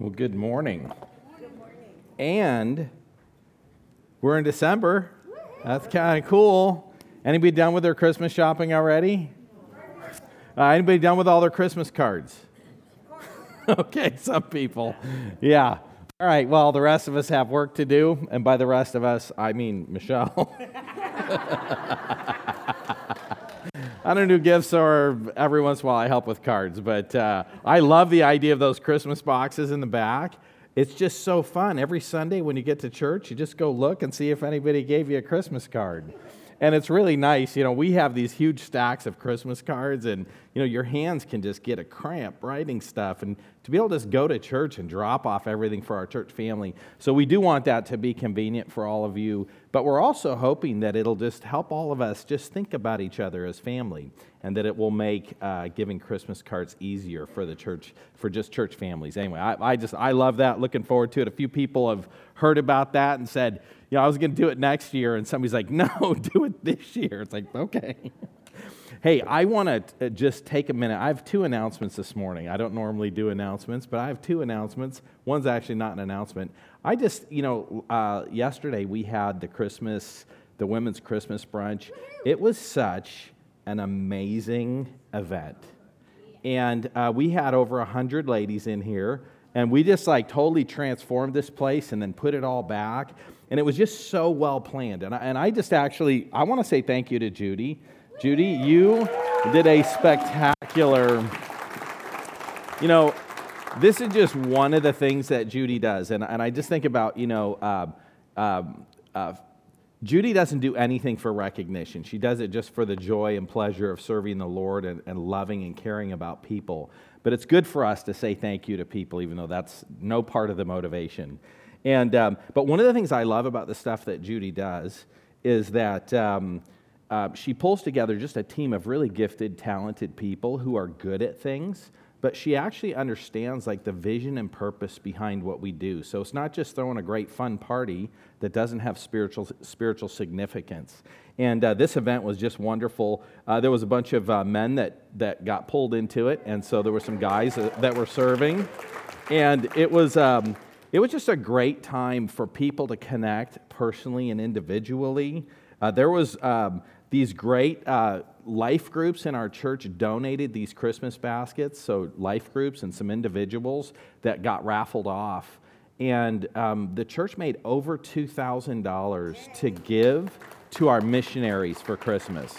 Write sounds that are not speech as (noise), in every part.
Well, good morning. Good morning. And we're in December. That's kind of cool. Anybody done with their Christmas shopping already? Uh, anybody done with all their Christmas cards? (laughs) okay, some people. Yeah. All right, well, the rest of us have work to do. And by the rest of us, I mean Michelle. (laughs) I don't do gifts or every once in a while I help with cards, but uh, I love the idea of those Christmas boxes in the back. It's just so fun. Every Sunday when you get to church, you just go look and see if anybody gave you a Christmas card and it's really nice. You know, we have these huge stacks of Christmas cards, and you know, your hands can just get a cramp writing stuff, and to be able to just go to church and drop off everything for our church family. So we do want that to be convenient for all of you, but we're also hoping that it'll just help all of us just think about each other as family, and that it will make uh, giving Christmas cards easier for the church, for just church families. Anyway, I, I just I love that. Looking forward to it. A few people have heard about that and said you know, I was going to do it next year, and somebody's like, (laughs) no, do it this year. It's like, okay. (laughs) hey, I want to uh, just take a minute. I have two announcements this morning. I don't normally do announcements, but I have two announcements. One's actually not an announcement. I just, you know, uh, yesterday we had the Christmas, the women's Christmas brunch. It was such an amazing event. And uh, we had over 100 ladies in here, and we just like totally transformed this place and then put it all back. And it was just so well planned. And I, and I just actually, I want to say thank you to Judy. Judy, you did a spectacular, you know, this is just one of the things that Judy does. And, and I just think about, you know, uh, uh, Judy doesn't do anything for recognition. She does it just for the joy and pleasure of serving the Lord and, and loving and caring about people. But it's good for us to say thank you to people, even though that's no part of the motivation. And, um, but one of the things I love about the stuff that Judy does is that um, uh, she pulls together just a team of really gifted, talented people who are good at things, but she actually understands like the vision and purpose behind what we do. So it's not just throwing a great fun party that doesn't have spiritual, spiritual significance. And uh, this event was just wonderful. Uh, there was a bunch of uh, men that, that got pulled into it, and so there were some guys that were serving. And it was, um, it was just a great time for people to connect personally and individually. Uh, there was um, these great uh, life groups in our church donated these Christmas baskets. So life groups and some individuals that got raffled off, and um, the church made over two thousand dollars to give to our missionaries for Christmas.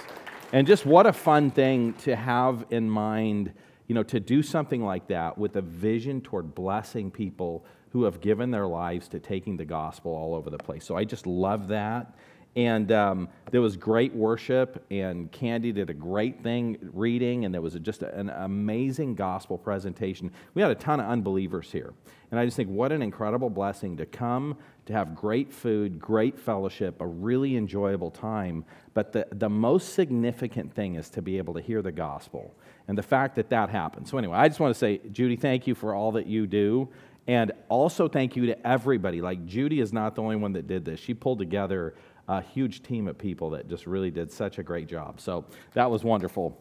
And just what a fun thing to have in mind, you know, to do something like that with a vision toward blessing people who have given their lives to taking the gospel all over the place. So I just love that. And um, there was great worship, and Candy did a great thing reading, and there was just an amazing gospel presentation. We had a ton of unbelievers here. And I just think what an incredible blessing to come, to have great food, great fellowship, a really enjoyable time. But the, the most significant thing is to be able to hear the gospel and the fact that that happened. So, anyway, I just want to say, Judy, thank you for all that you do. And also, thank you to everybody. Like, Judy is not the only one that did this. She pulled together a huge team of people that just really did such a great job. So, that was wonderful.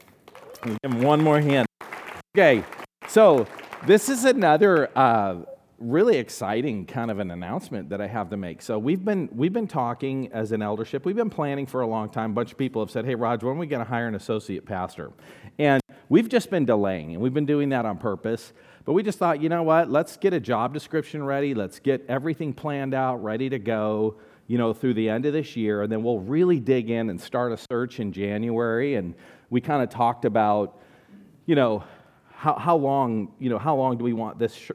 Give him one more hand. Okay, so this is another uh, really exciting kind of an announcement that I have to make. So we've been we've been talking as an eldership. We've been planning for a long time. A bunch of people have said, "Hey, Raj, when are we going to hire an associate pastor?" And we've just been delaying, and we've been doing that on purpose. But we just thought, you know what? Let's get a job description ready. Let's get everything planned out, ready to go, you know, through the end of this year. And then we'll really dig in and start a search in January. And we kind of talked about, you know, how, how long, you know, how long do we want this sh-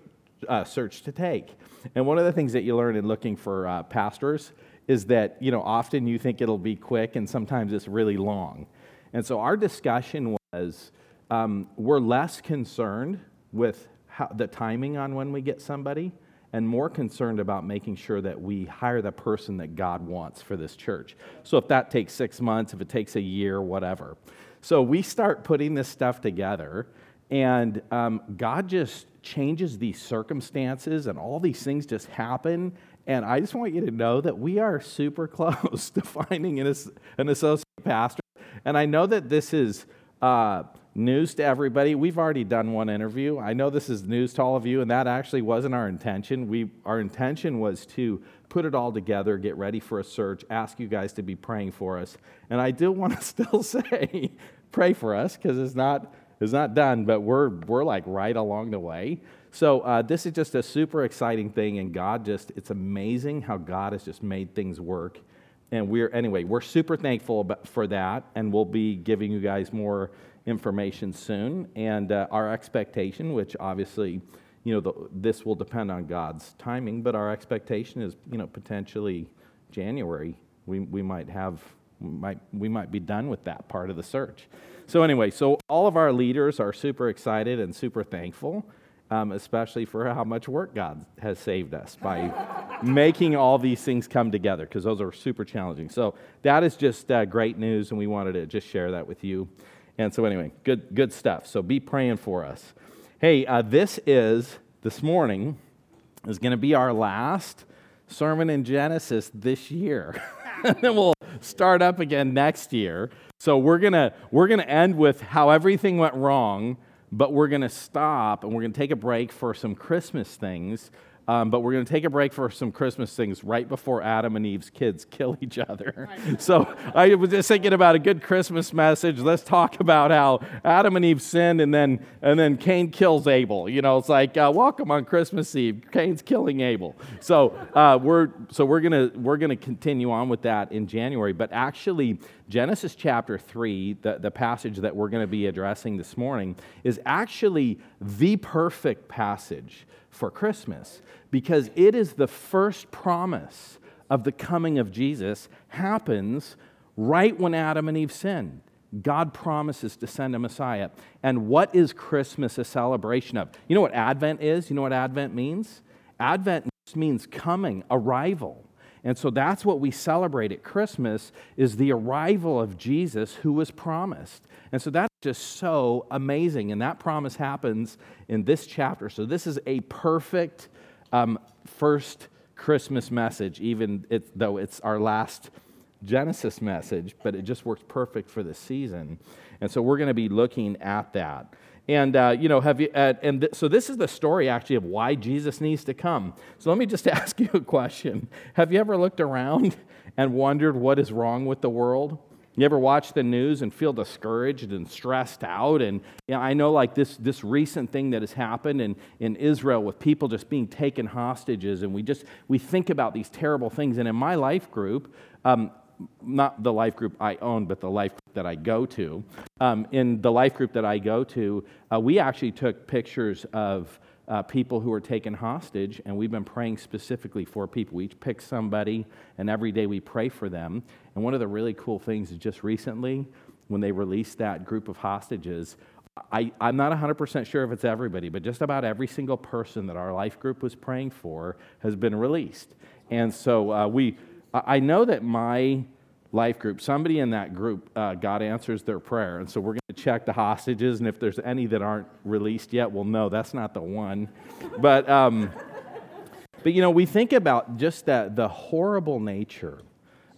uh, search to take? And one of the things that you learn in looking for uh, pastors is that, you know, often you think it'll be quick and sometimes it's really long. And so our discussion was um, we're less concerned with how, the timing on when we get somebody and more concerned about making sure that we hire the person that God wants for this church. So if that takes six months, if it takes a year, whatever. So we start putting this stuff together, and um, God just changes these circumstances, and all these things just happen. And I just want you to know that we are super (laughs) close to finding an, an associate pastor. And I know that this is uh, news to everybody. We've already done one interview. I know this is news to all of you, and that actually wasn't our intention. We, our intention was to put it all together, get ready for a search, ask you guys to be praying for us. And I do (laughs) want to still say, pray for us because it's not, it's not done, but we're, we're like right along the way. So uh, this is just a super exciting thing, and God just, it's amazing how God has just made things work. And we're, anyway, we're super thankful for that, and we'll be giving you guys more information soon. And uh, our expectation, which obviously, you know, the, this will depend on God's timing, but our expectation is, you know, potentially January, we, we might have, we might, we might be done with that part of the search. So, anyway, so all of our leaders are super excited and super thankful. Um, especially for how much work God has saved us by (laughs) making all these things come together, because those are super challenging. So that is just uh, great news, and we wanted to just share that with you. And so, anyway, good, good stuff. So be praying for us. Hey, uh, this is, this morning, is going to be our last sermon in Genesis this year. (laughs) and then we'll start up again next year. So we're going to we're going to end with how everything went wrong, but we're going to stop and we're going to take a break for some Christmas things um, but we're going to take a break for some Christmas things right before Adam and Eve's kids (laughs) kill each other. so I was just thinking about a good Christmas message. Let's talk about how Adam and Eve sinned, and then and then Cain kills Abel. You know, it's like uh, welcome on Christmas Eve. Cain's killing Abel. So uh, we're so we're gonna we're gonna continue on with that in January. But actually, Genesis chapter three, the, the passage that we're going to be addressing this morning, is actually the perfect passage for Christmas because it is the first promise of the coming of Jesus happens right when Adam and Eve sinned. God promises to send a Messiah. And what is Christmas a celebration of? You know what Advent is? You know what Advent means? Advent means coming, arrival. And so that's what we celebrate at Christmas is the arrival of Jesus who was promised. And so that's just so amazing. And that promise happens in this chapter. So this is a perfect um, first Christmas message, even it, though it's our last Genesis message, but it just works perfect for the season. And so we're going to be looking at that. And, uh, you know, have you, uh, and th- so this is the story actually of why Jesus needs to come. So let me just (laughs) ask you a question. Have you ever looked around and wondered what is wrong with the world? You ever watch the news and feel discouraged and stressed out? And you know, I know like this, this recent thing that has happened in, in Israel with people just being taken hostages, and we just we think about these terrible things. And in my life group, um, not the life group I own, but the life group that I go to. Um, in the life group that I go to, uh, we actually took pictures of uh, people who were taken hostage, and we've been praying specifically for people. We each pick somebody, and every day we pray for them. And one of the really cool things is just recently, when they released that group of hostages, I, am not 100% sure if it's everybody, but just about every single person that our life group was praying for has been released. And so uh, we, I know that my life group, somebody in that group, uh, God answers their prayer. And so we're going to check the hostages, and if there's any that aren't released yet, we'll know that's not the one. but, um, but you know, we think about just that the horrible nature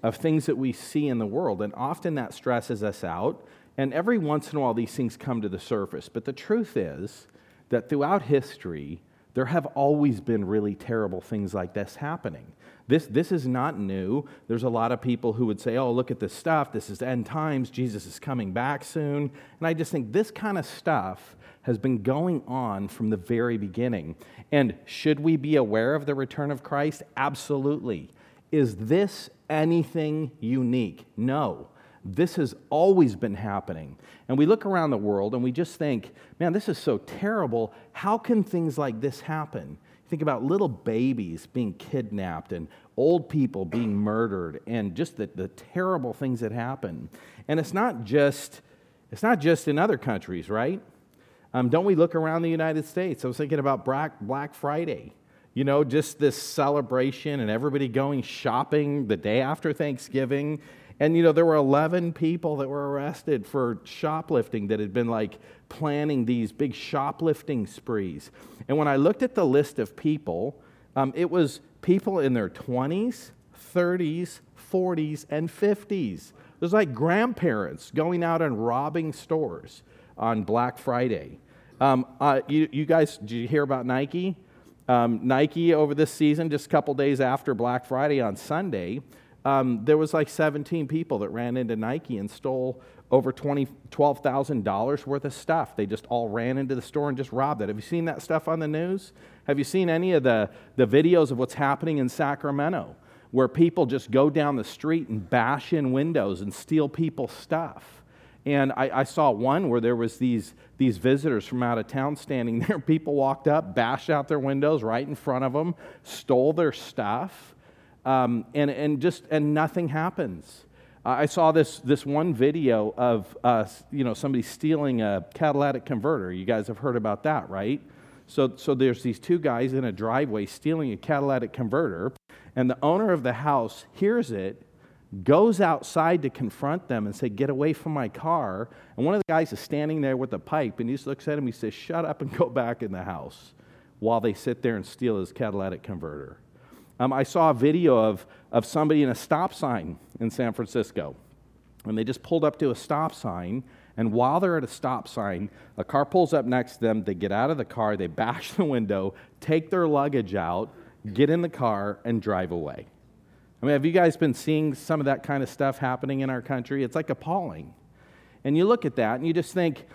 of things that we see in the world, and often that stresses us out. And every once in a while, these things come to the surface. But the truth is that throughout history, there have always been really terrible things like this happening. This, this is not new. There's a lot of people who would say, oh, look at this stuff. This is end times. Jesus is coming back soon. And I just think this kind of stuff has been going on from the very beginning. And should we be aware of the return of Christ? Absolutely. Is this anything unique? No. This has always been happening. And we look around the world and we just think, man, this is so terrible. How can things like this happen? Think about little babies being kidnapped and old people being murdered and just the, the terrible things that happen. And it's not just, it's not just in other countries, right? Um, don't we look around the United States? I was thinking about Black, Black Friday. You know, just this celebration and everybody going shopping the day after Thanksgiving and you know, there were 11 people that were arrested for shoplifting that had been like planning these big shoplifting sprees. And when I looked at the list of people, um, it was people in their 20s, 30s, 40s, and 50s. It was like grandparents going out and robbing stores. on Black Friday. Um, uh, you, you, guys, did you hear about Nike? Um, Nike over this season, just a couple days after Black Friday on Sunday, um, there was like 17 people that ran into Nike and stole over $20, $12,000 worth of stuff. They just all ran into the store and just robbed it. Have you seen that stuff on the news? Have you seen any of the, the videos of what's happening in Sacramento where people just go down the street and bash in windows and steal people's stuff? And I, I, saw one where there was these, these visitors from out of town standing (laughs) there. People walked up, bashed out their windows right in front of them, stole their stuff, um, and, and just and nothing happens. I saw this, this one video of uh, you know, somebody stealing a catalytic converter. You guys have heard about that, right? So, so there's these two guys in a driveway stealing a catalytic converter, and the owner of the house hears it, goes outside to confront them and say, Get away from my car. And one of the guys is standing there with a pipe, and he just looks at him, he says, Shut up and (laughs) go back in the house while they sit there and steal his catalytic converter. Um, I saw a video of, of somebody in a stop sign in San Francisco. And they just pulled up to a stop sign. And while they're at a stop sign, a car pulls up next to them. They get out of the car, they (laughs) bash the window, take their luggage out, get in the car, and drive away. I mean, have you guys been seeing some of that kind of stuff happening in our country? It's like appalling. And you look at that and you just think,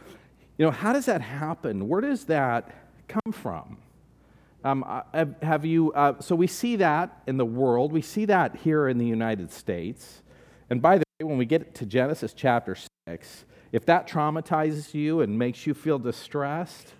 you know, how does that happen? Where does that come from? Um, uh, have you, uh, so we see that in the world, we see that here in the United States. And by the way, when we get to Genesis chapter 6, if that traumatizes you and makes you feel distressed,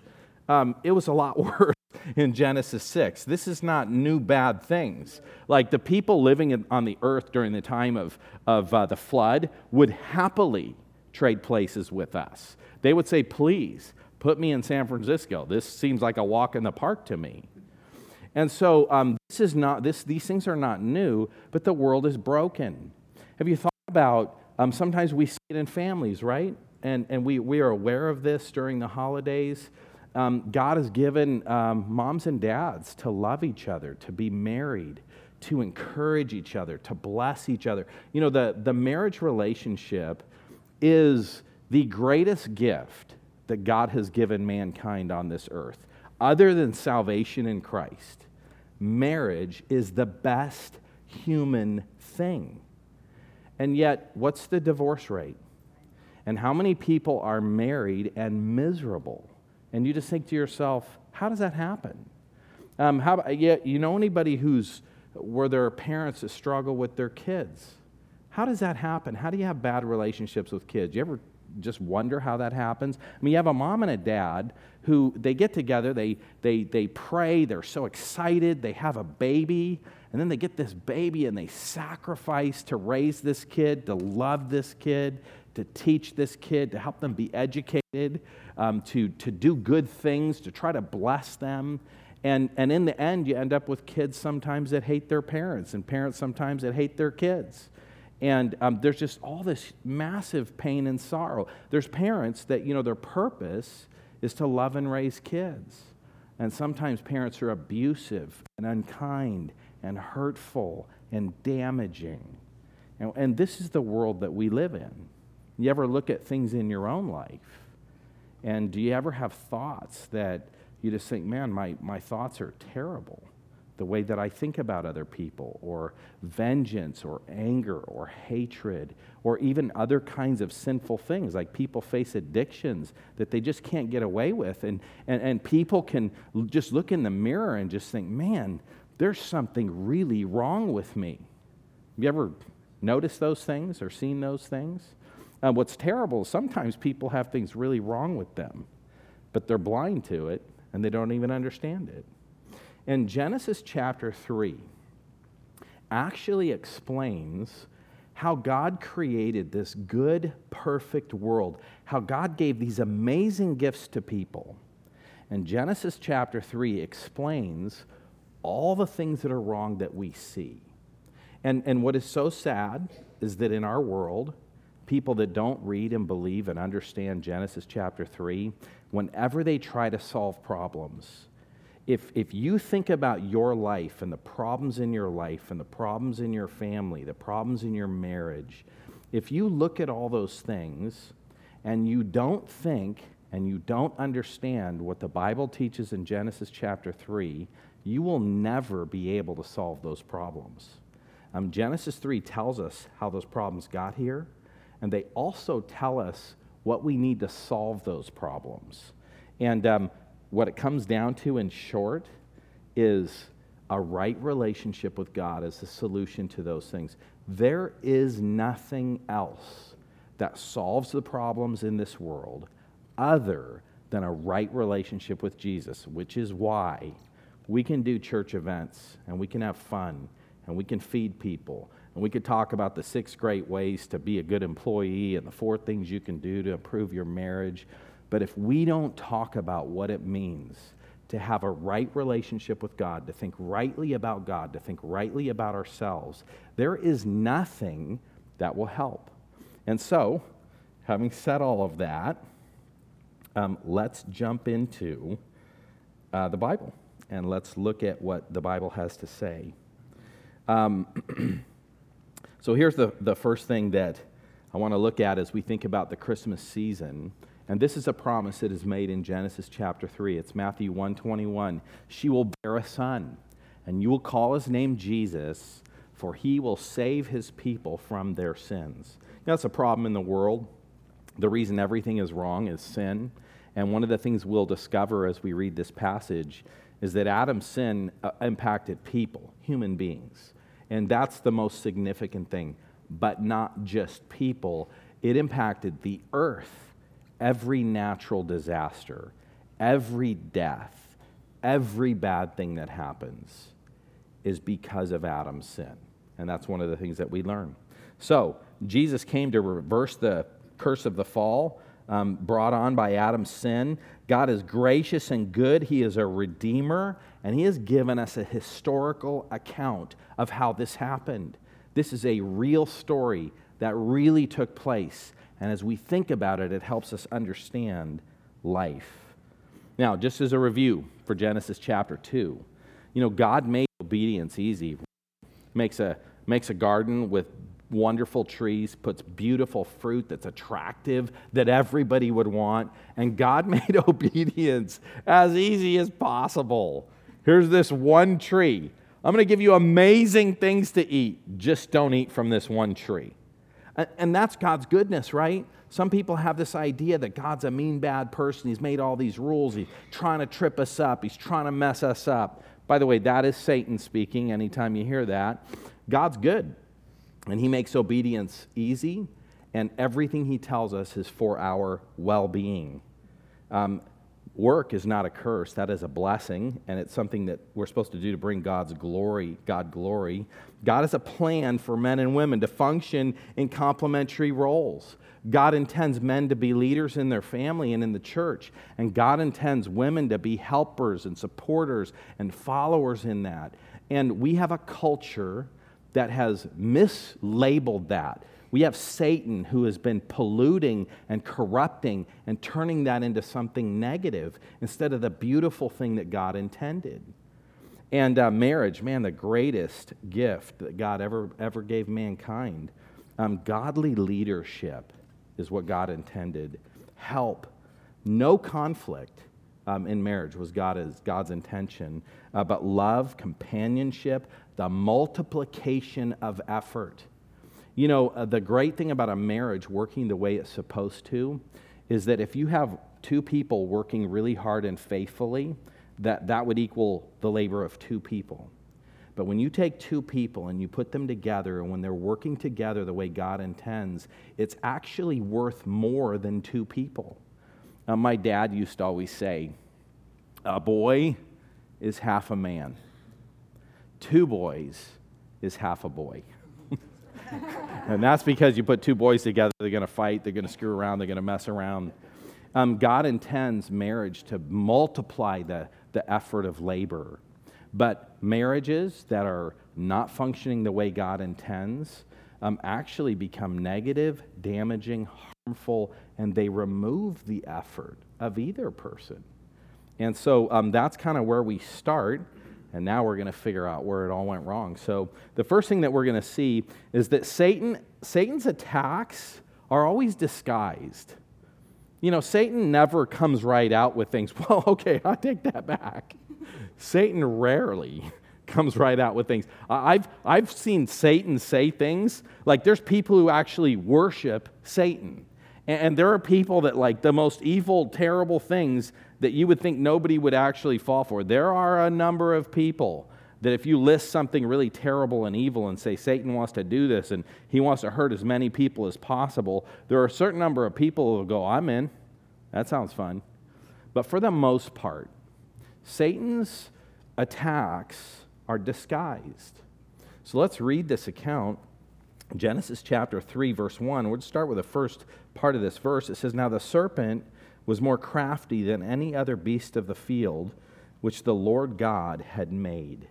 um, it was a lot (laughs) worse in Genesis 6. This is not new bad things. Like the people living on the earth during the time of, of uh, the flood would happily trade places with us. They would say, Please, put me in San Francisco. This seems like a walk in the park to me. And so um, this is not, this, these things are not new, but the world is broken. Have you thought about, um, sometimes we see it in families, right? And, and we, we are aware of this during the holidays. Um, God has given um, moms and dads to love each other, to be married, to encourage each other, to bless each other. You know, the, the marriage relationship is the greatest gift that God has given mankind on this earth, other than salvation in Christ marriage is the best human thing. And yet, what's the divorce rate? And how many people are married and miserable? And you just think to yourself, how does that happen? Um, how, yeah, you know anybody who's where their parents struggle with their kids? How does that happen? How do you have bad relationships with kids? You ever just wonder how that happens? I mean, you have a mom and a dad who they get together, they, they, they pray, they're so excited, they have a baby, and then they get this baby and they sacrifice to raise this kid, to love this kid, to teach this kid, to help them be educated, um, to, to do good things, to try to bless them. And, and in the end, you end up with kids sometimes that hate their parents, and parents sometimes that hate their kids. And um, there's just all this massive pain and sorrow. There's parents that, you know, their purpose is to love and raise kids. And sometimes parents are abusive and unkind and hurtful and damaging. And, and this is the world that we live in. You ever look at things in your own life? And do you ever have thoughts that you just think, man, my, my thoughts are terrible? The way that I think about other people, or vengeance, or anger, or hatred, or even other kinds of sinful things. Like people face addictions that they just can't get away with. And, and, and people can just look in the mirror and just think, man, there's something really wrong with me. Have you ever noticed those things or seen those things? Uh, what's terrible is sometimes people have things really wrong with them, but they're blind to it and they don't even understand it. And Genesis chapter 3 actually explains how God created this good, perfect world, how God gave these amazing gifts to people. And Genesis chapter 3 explains all the things that are wrong that we see. And, and what is so sad is that in our world, people that don't read and believe and understand Genesis chapter 3, whenever they try to solve problems, if, if you think about your life and the problems in your life and the problems in your family, the problems in your marriage, if you look at all those things and you don't think and you don't understand what the Bible teaches in Genesis chapter 3, you will never be able to solve those problems. Um, Genesis 3 tells us how those problems got here, and they also tell us what we need to solve those problems. And um, what it comes down to, in short, is a right relationship with God as the solution to those things. There is nothing else that solves the problems in this world other than a right relationship with Jesus, which is why we can do church events and we can have fun and we can feed people and we could talk about the six great ways to be a good employee and the four things you can do to improve your marriage. But if we don't talk about what it means to have a right relationship with God, to think rightly about God, to think rightly about ourselves, there is nothing that will help. And so, having said all of that, um, let's jump into uh, the Bible and let's look at what the Bible has to say. Um, (clears throat) so here's the, the first thing that I want to look at as we think about the Christmas season. And this is a promise that is made in Genesis chapter 3. It's Matthew 121. She will bear a son, and you will call his name Jesus, for he will save his people from their sins. that's a problem in the world. The reason everything is wrong is sin. And one of the things we'll discover as we read this passage is that Adam's sin uh, impacted people, human beings. And that's the most significant thing. But not just people, it impacted the earth, every natural disaster, every death, every bad thing that happens is because of Adam's sin. And that's one of the things that we learn. So, Jesus came to reverse the curse of the fall um, brought on by Adam's sin. God is gracious and good. He is a redeemer, and He has given us a historical account of how this happened. This is a real story that really took place. And as we think about it, it helps us understand life. Now, just as a review for Genesis chapter 2, you know, God made obedience easy. Makes a, makes a garden with wonderful trees, puts beautiful fruit that's attractive, that everybody would want. And God (laughs) made obedience as easy as possible. Here's this one tree. I'm going to give you amazing things to eat. Just don't eat from this one tree. And that's God's goodness, right? Some people have this idea that God's a mean, bad person. He's made all these rules. He's trying to trip us up. He's trying to mess us up. By the way, that is Satan speaking anytime you hear that. God's good. And he makes obedience easy, and everything he tells us is for our well being. Um, work is not a curse, that is a blessing, and it's something that we're supposed to do to bring God's glory, God glory. God has a plan for men and women to function in complementary roles. God intends men to be leaders in their family and in the church, and God intends women to be helpers and supporters and followers in that. And we have a culture that has mislabeled that. We have Satan who has been polluting and corrupting and turning that into something negative instead of the beautiful thing that God intended. And uh, marriage, man, the greatest gift that God ever, ever gave mankind. Um, godly leadership is what God intended. Help, no conflict um, in marriage was God God's intention, uh, but love, companionship, the multiplication of effort. You know, uh, the great thing about a marriage working the way it's supposed to is that if you have two people working really hard and faithfully, that, that would equal the labor of two people. But when you take two people and you put them together, and when they're working together the way God intends, it's actually worth more than two people. Uh, my dad used to always say, A boy is half a man two boys is half a boy. (laughs) and that's because you put two boys together, they're going to fight, they're going to screw around, they're going to mess around. Um, God intends marriage to multiply the, the effort of labor. But marriages that are not functioning the way God intends um, actually become negative, damaging, harmful, and they remove the effort of either person. And so um, that's kind of where we start. And now we're going to figure out where it all went wrong. So the first thing that we're going to see is that Satan, Satan's attacks are always disguised. You know, Satan never comes right out with things. (laughs) Well, okay, I take that back. Satan rarely (laughs) comes right out with things. I've, I've seen Satan say things like there's people who actually worship Satan. And, and there are people that like the most evil, terrible things that you would think nobody would actually fall for. There are a number of people that if you list something really terrible and evil and say Satan wants to do this and he wants to hurt as many people as possible, there are a certain number of people who will go, I'm in. That sounds fun. But for the most part, Satan's attacks are disguised. So let's read this account. Genesis chapter 3, verse 1. We'll start with the first part of this verse. It says, Now the serpent was more crafty than any other beast of the field which the Lord God had made.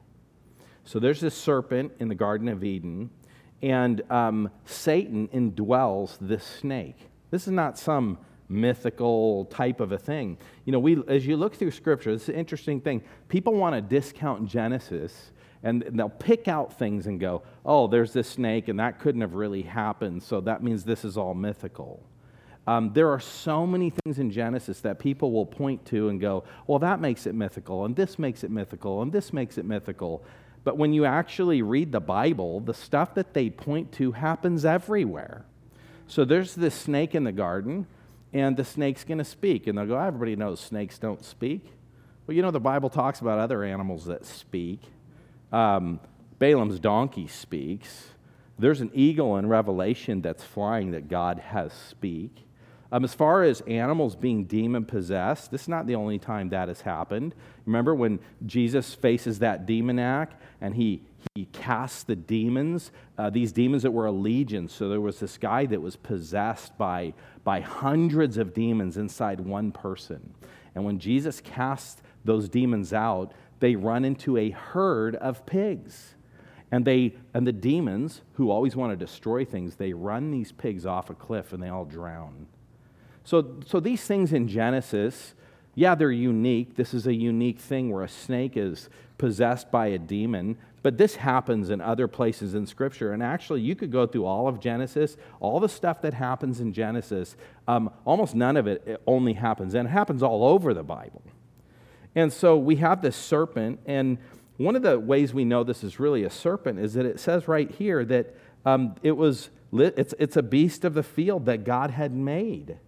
So there's this serpent in the Garden of Eden, and um, Satan indwells this snake. This is not some mythical type of a thing. You know, we, as you look through Scripture, it's an interesting thing. People want to discount Genesis, and they'll pick out things and go, oh, there's this snake, and that couldn't have really happened, so that means this is all mythical. Um, there are so many things in Genesis that people will point to and go, well, that makes it mythical, and this makes it mythical, and this makes it mythical. But when you actually read the Bible, the stuff that they point to happens everywhere. So there's this snake in the garden, and the snake's going to speak. And they'll go, everybody knows snakes don't speak. Well, you know, the Bible talks about other animals that speak. Um, Balaam's donkey speaks. There's an eagle in Revelation that's flying that God has speak. Um, as far as animals being demon possessed, this is not the only time that has happened. Remember when Jesus faces that demoniac and he, he casts the demons, uh, these demons that were a legion. So there was this guy that was possessed by, by hundreds of demons inside one person. And when Jesus casts those demons out, they run into a herd of pigs. And, they, and the demons, who always want to destroy things, they run these pigs off a cliff and they all drown. So, so these things in Genesis, yeah, they're unique. This is a unique thing where a snake is possessed by a demon, but this happens in other places in Scripture. And actually, you could go through all of Genesis, all the stuff that happens in Genesis, um, almost none of it, only happens, and it happens all over the Bible. And so we have this serpent, and one of the ways we know this is really a serpent is that it says right here that um, it was it's, it's a beast of the field that God had made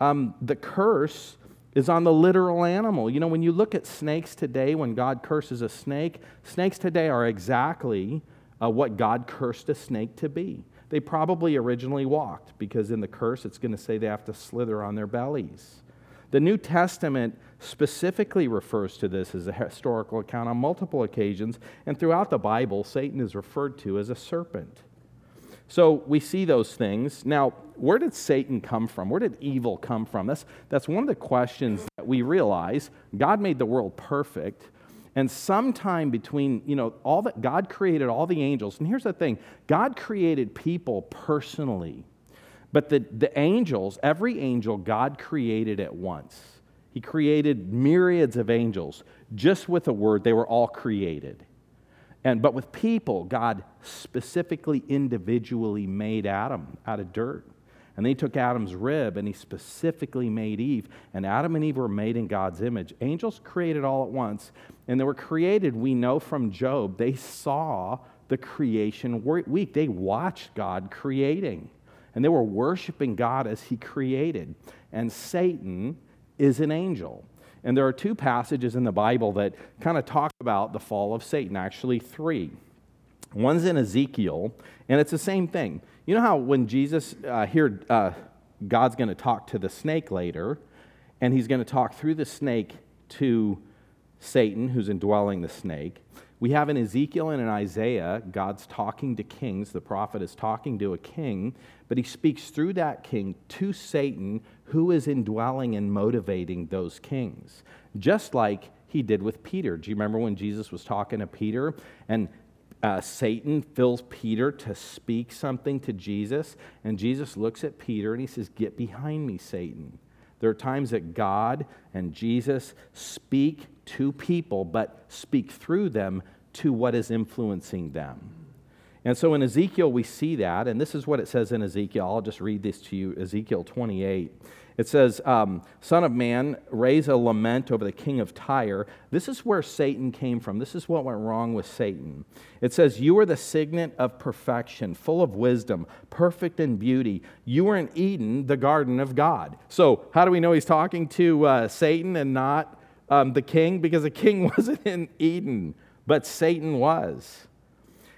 um, the curse is on the literal animal. You know, when you look at snakes today, when God curses a snake, snakes today are exactly uh, what God cursed a snake to be. They probably originally walked because in the curse it's going to say they have to slither on their bellies. The New Testament specifically refers to this as a historical account on multiple occasions, and throughout the Bible, Satan is referred to as a serpent. So we see those things. Now, where did Satan come from? Where did evil come from? That's, that's one of the questions that we realize. God made the world perfect. And sometime between, you know, all that God created all the angels. And here's the thing God created people personally. But the, the angels, every angel, God created at once. He created myriads of angels just with a word. They were all created. And, but with people, God specifically, individually made Adam out of dirt. And they took Adam's rib and he specifically made Eve. And Adam and Eve were made in God's image. Angels created all at once. And they were created, we know from Job, they saw the creation week. They watched God creating. And they were worshiping God as he created. And Satan is an angel. And there are two passages in the Bible that kind of talk about the fall of Satan, actually, three. One's in Ezekiel, and it's the same thing. You know how when Jesus, uh, here, uh, God's going to talk to the snake later, and he's going to talk through the snake to Satan, who's indwelling the snake. We have in Ezekiel and in Isaiah, God's talking to kings. The prophet is talking to a king, but he speaks through that king to Satan, who is indwelling and motivating those kings. Just like he did with Peter. Do you remember when Jesus was talking to Peter and uh, Satan fills Peter to speak something to Jesus? And Jesus looks at Peter and he says, Get behind me, Satan. There are times that God and Jesus speak to people, but speak through them to what is influencing them. And so in Ezekiel, we see that, and this is what it says in Ezekiel. I'll just read this to you Ezekiel 28. It says, um, Son of man, raise a lament over the king of Tyre. This is where Satan came from. This is what went wrong with Satan. It says, You are the signet of perfection, full of wisdom, perfect in beauty. You were in Eden, the garden of God. So, how do we know he's talking to uh, Satan and not um, the king? Because the king (laughs) wasn't in Eden, but Satan was.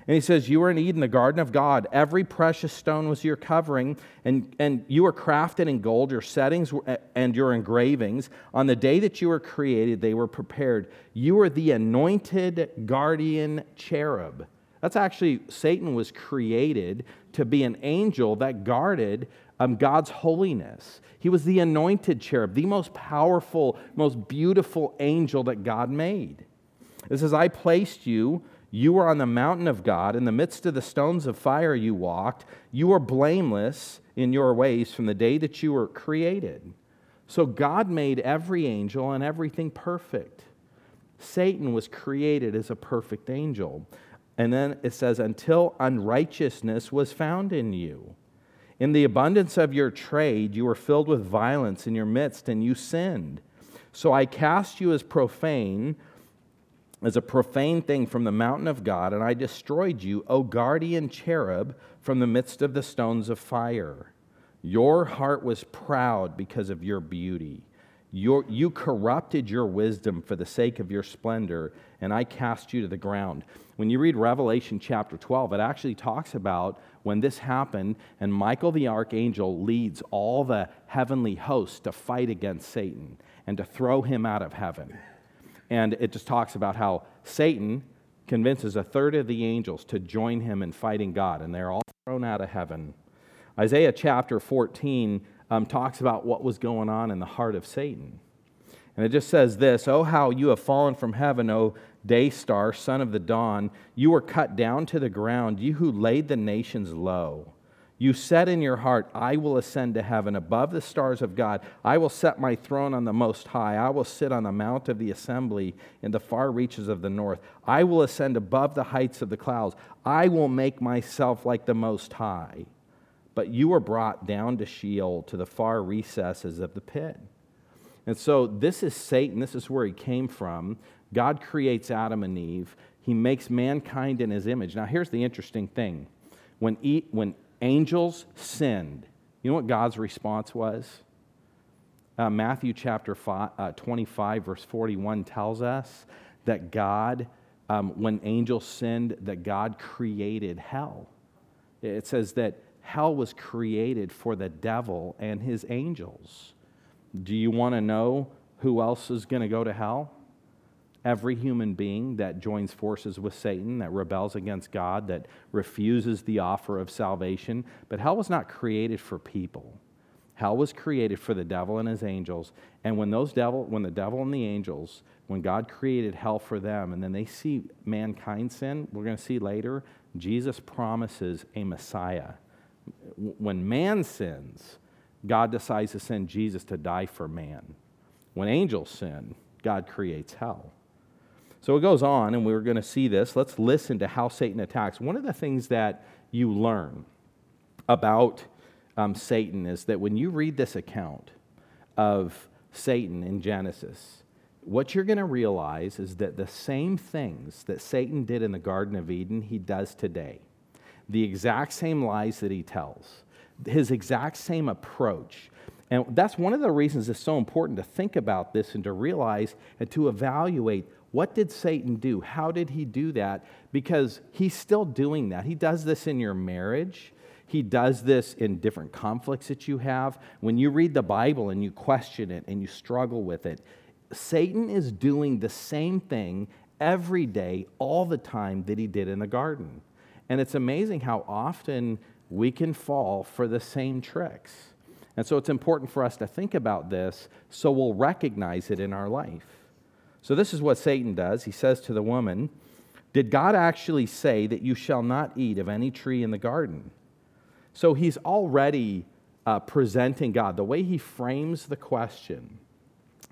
And he says, You were in Eden, the garden of God. Every precious stone was your covering, and, and you were crafted in gold, your settings and your engravings. On the day that you were created, they were prepared. You were the anointed guardian cherub. That's actually, Satan was created to be an angel that guarded um, God's holiness. He was the anointed cherub, the most powerful, most beautiful angel that God made. It says, I placed you you were on the mountain of God. In the midst of the stones of fire you walked. You were blameless in your ways from the day that you were created. So God made every angel and everything perfect. Satan was created as a perfect angel. And then it says, until unrighteousness was found in you. In the abundance of your trade, you were filled with violence in your midst, and you sinned. So I cast you as profane as a profane thing from the mountain of God, and I destroyed you, O guardian cherub, from the midst of the stones of fire. Your heart was proud because of your beauty. Your, you corrupted your wisdom for the sake of your splendor, and I cast you to the ground. When you read Revelation chapter 12, it actually talks about when this happened, and Michael the archangel leads all the heavenly hosts to fight against Satan and to throw him out of heaven. And it just talks about how Satan convinces a third of the angels to join him in fighting God, and they're all thrown out of heaven. Isaiah chapter 14 um, talks about what was going on in the heart of Satan. And it just says this Oh, how you have fallen from heaven, O day star, son of the dawn. You were cut down to the ground, you who laid the nations low. You said in your heart, I will ascend to heaven above the stars of God. I will set my throne on the most high. I will sit on the mount of the assembly in the far reaches of the north. I will ascend above the heights of the clouds. I will make myself like the most high. But you were brought down to Sheol, to the far recesses of the pit. And so this is Satan. This is where he came from. God creates Adam and Eve, he makes mankind in his image. Now, here's the interesting thing. When, when angels sinned. You know what God's response was? Uh, Matthew chapter five, uh, 25, verse 41 tells us that God, um, when angels sinned, that God created hell. It says that hell was created for the devil and his angels. Do you want to know who else is going to go to hell? Every human being that joins forces with Satan, that rebels against God, that refuses the offer of salvation. But hell was not created for people. Hell was created for the devil and his angels. And when those devil, when the devil and the angels, when God created hell for them, and then they see mankind sin, we're going to see later, Jesus promises a Messiah. When man sins, God decides to send Jesus to die for man. When angels sin, God creates hell. So it goes on, and we're going to see this. Let's listen to how Satan attacks. One of the things that you learn about um, Satan is that when you read this account of Satan in Genesis, what you're going to realize is that the same things that Satan did in the Garden of Eden, he does today. The exact same lies that he tells, his exact same approach. And that's one of the reasons it's so important to think about this and to realize and to evaluate what did Satan do? How did he do that? Because he's still doing that. He does this in your marriage. He does this in different conflicts that you have. When you read the Bible and you question it and you struggle with it, Satan is doing the same thing every day, all the time that he did in the garden. And it's amazing how often we can fall for the same tricks. And so it's important for us to think about this so we'll recognize it in our life. So, this is what Satan does. He says to the woman, Did God actually say that you shall not eat of any tree in the garden? So, he's already uh, presenting God. The way he frames the question,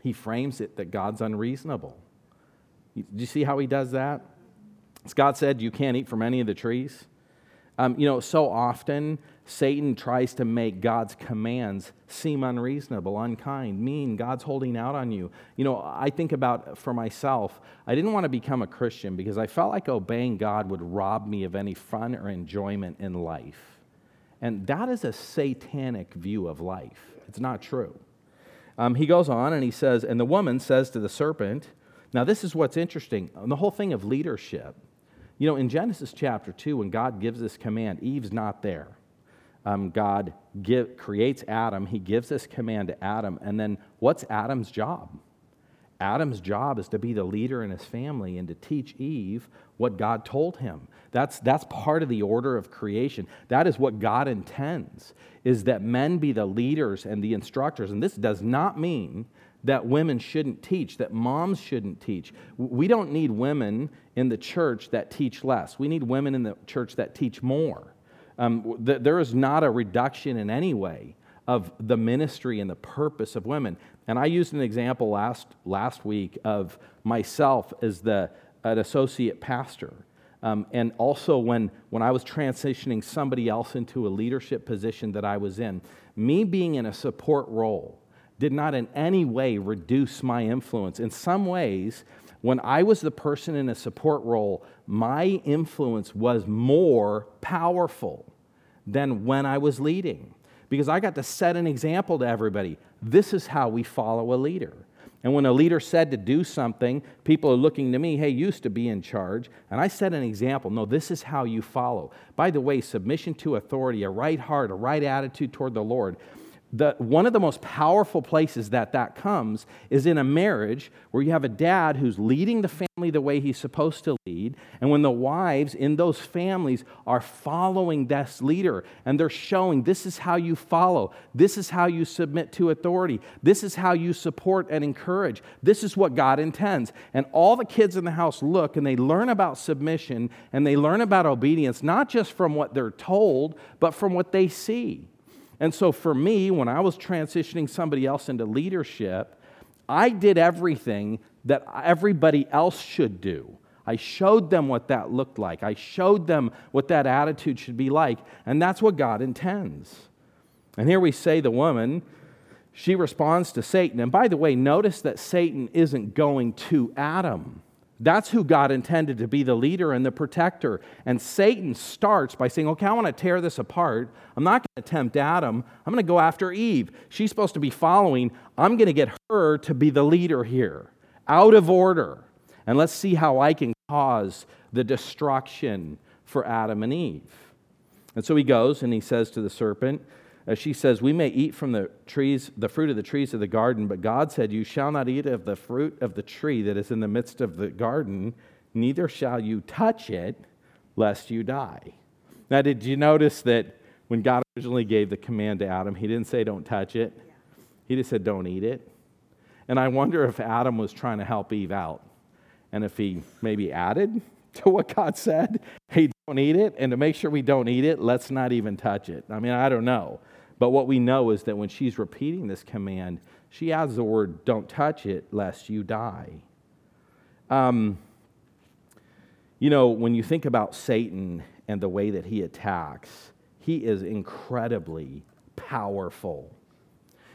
he frames it that God's unreasonable. Do you see how he does that? As God said, You can't eat from any of the trees. Um, you know, so often Satan tries to make God's commands seem unreasonable, unkind, mean. God's holding out on you. You know, I think about for myself, I didn't want to become a Christian because I felt like obeying God would rob me of any fun or enjoyment in life. And that is a satanic view of life. It's not true. Um, he goes on and he says, and the woman says to the serpent, now this is what's interesting, the whole thing of leadership. You know, in Genesis chapter 2, when God gives this command, Eve's not there. Um, God give, creates Adam, he gives this command to Adam, and then what's Adam's job? Adam's job is to be the leader in his family and to teach Eve what God told him. That's, that's part of the order of creation. That is what God intends, is that men be the leaders and the instructors. And this does not mean that women shouldn't teach, that moms shouldn't teach. We don't need women in the church that teach less. We need women in the church that teach more. Um, th- there is not a reduction in any way of the ministry and the purpose of women. And I used an example last, last week of myself as the, an associate pastor. Um, and also when, when I was transitioning somebody else into a leadership position that I was in, me being in a support role did not in any way reduce my influence. In some ways, when I was the person in a support role, my influence was more powerful than when I was leading because I got to set an example to everybody. This is how we follow a leader. And when a leader said to do something, people are looking to me, hey, used to be in charge. And I set an example. No, this is how you follow. By the way, submission to authority, a right heart, a right attitude toward the Lord the, one of the most powerful places that that comes is in a marriage where you have a dad who's leading the family the way he's supposed to lead, and when the wives in those families are following this leader and they're showing this is how you follow, this is how you submit to authority, this is how you support and encourage, this is what God intends. And all the kids in the house look and they learn about submission and they learn about obedience, not just from what they're told, but from what they see. And so for me, when I was transitioning somebody else into leadership, I did everything that everybody else should do. I showed them what that looked like. I showed them what that attitude should be like. And that's what God intends. And here we say the woman, she responds to Satan. And by the way, notice that Satan isn't going to Adam. That's who God intended to be the leader and the protector. And Satan starts by saying, Okay, I want to tear this apart. I'm not going to tempt Adam. I'm going to go after Eve. She's supposed to be following. I'm going to get her to be the leader here, out of order. And let's see how I can cause the destruction for Adam and Eve. And so he goes and he says to the serpent, she says, We may eat from the trees, the fruit of the trees of the garden, but God said, You shall not eat of the fruit of the tree that is in the midst of the garden, neither shall you touch it, lest you die. Now, did you notice that when God originally gave the command to Adam, he didn't say, Don't touch it? He just said, Don't eat it. And I wonder if Adam was trying to help Eve out. And if he maybe added (laughs) to what God said, hey, don't eat it. And to make sure we don't eat it, let's not even touch it. I mean, I don't know. But what we know is that when she's repeating this command, she adds the word, don't touch it lest you die. Um, you know, when you think about Satan and the way that he attacks, he is incredibly powerful.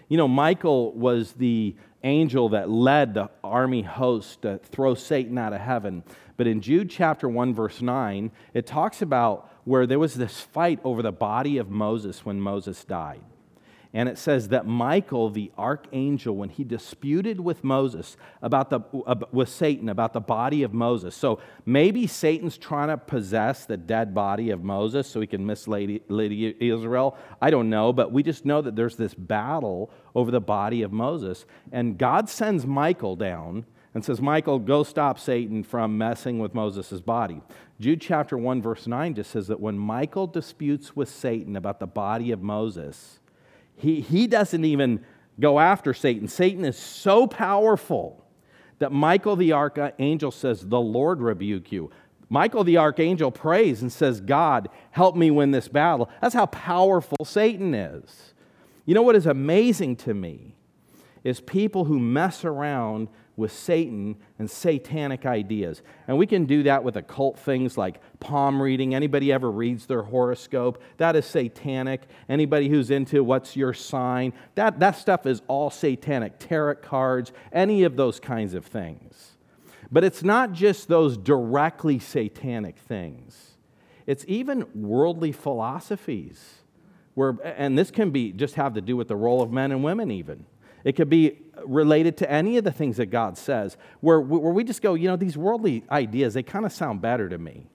You know, Michael was the angel that led the army host to throw Satan out of heaven. But in Jude chapter 1, verse 9, it talks about where there was this fight over the body of Moses when Moses died. And it says that Michael, the archangel, when he disputed with Moses about the, with Satan about the body of Moses. So maybe Satan's trying to possess the dead body of Moses so he can mislead Israel. I don't know, but we just know that there's this battle over the body of Moses. And God sends Michael down and says, Michael, go stop Satan from messing with Moses' body. Jude chapter 1, verse 9 just says that when Michael disputes with Satan about the body of Moses, he, he doesn't even go after Satan. Satan is so powerful that Michael the archangel says, The Lord rebuke you. Michael the archangel prays and says, God, help me win this battle. That's how powerful Satan is. You know what is amazing to me is people who mess around with Satan and satanic ideas. And we can do that with occult things like palm reading. Anybody ever reads their horoscope? That is satanic. Anybody who's into what's your sign? That, that stuff is all satanic. Tarot cards, any of those kinds of things. But it's not just those directly satanic things, it's even worldly philosophies. Where, and this can be just have to do with the role of men and women, even. It could be related to any of the things that God says, where, where we just go, you know, these worldly ideas, they kind of sound better to me.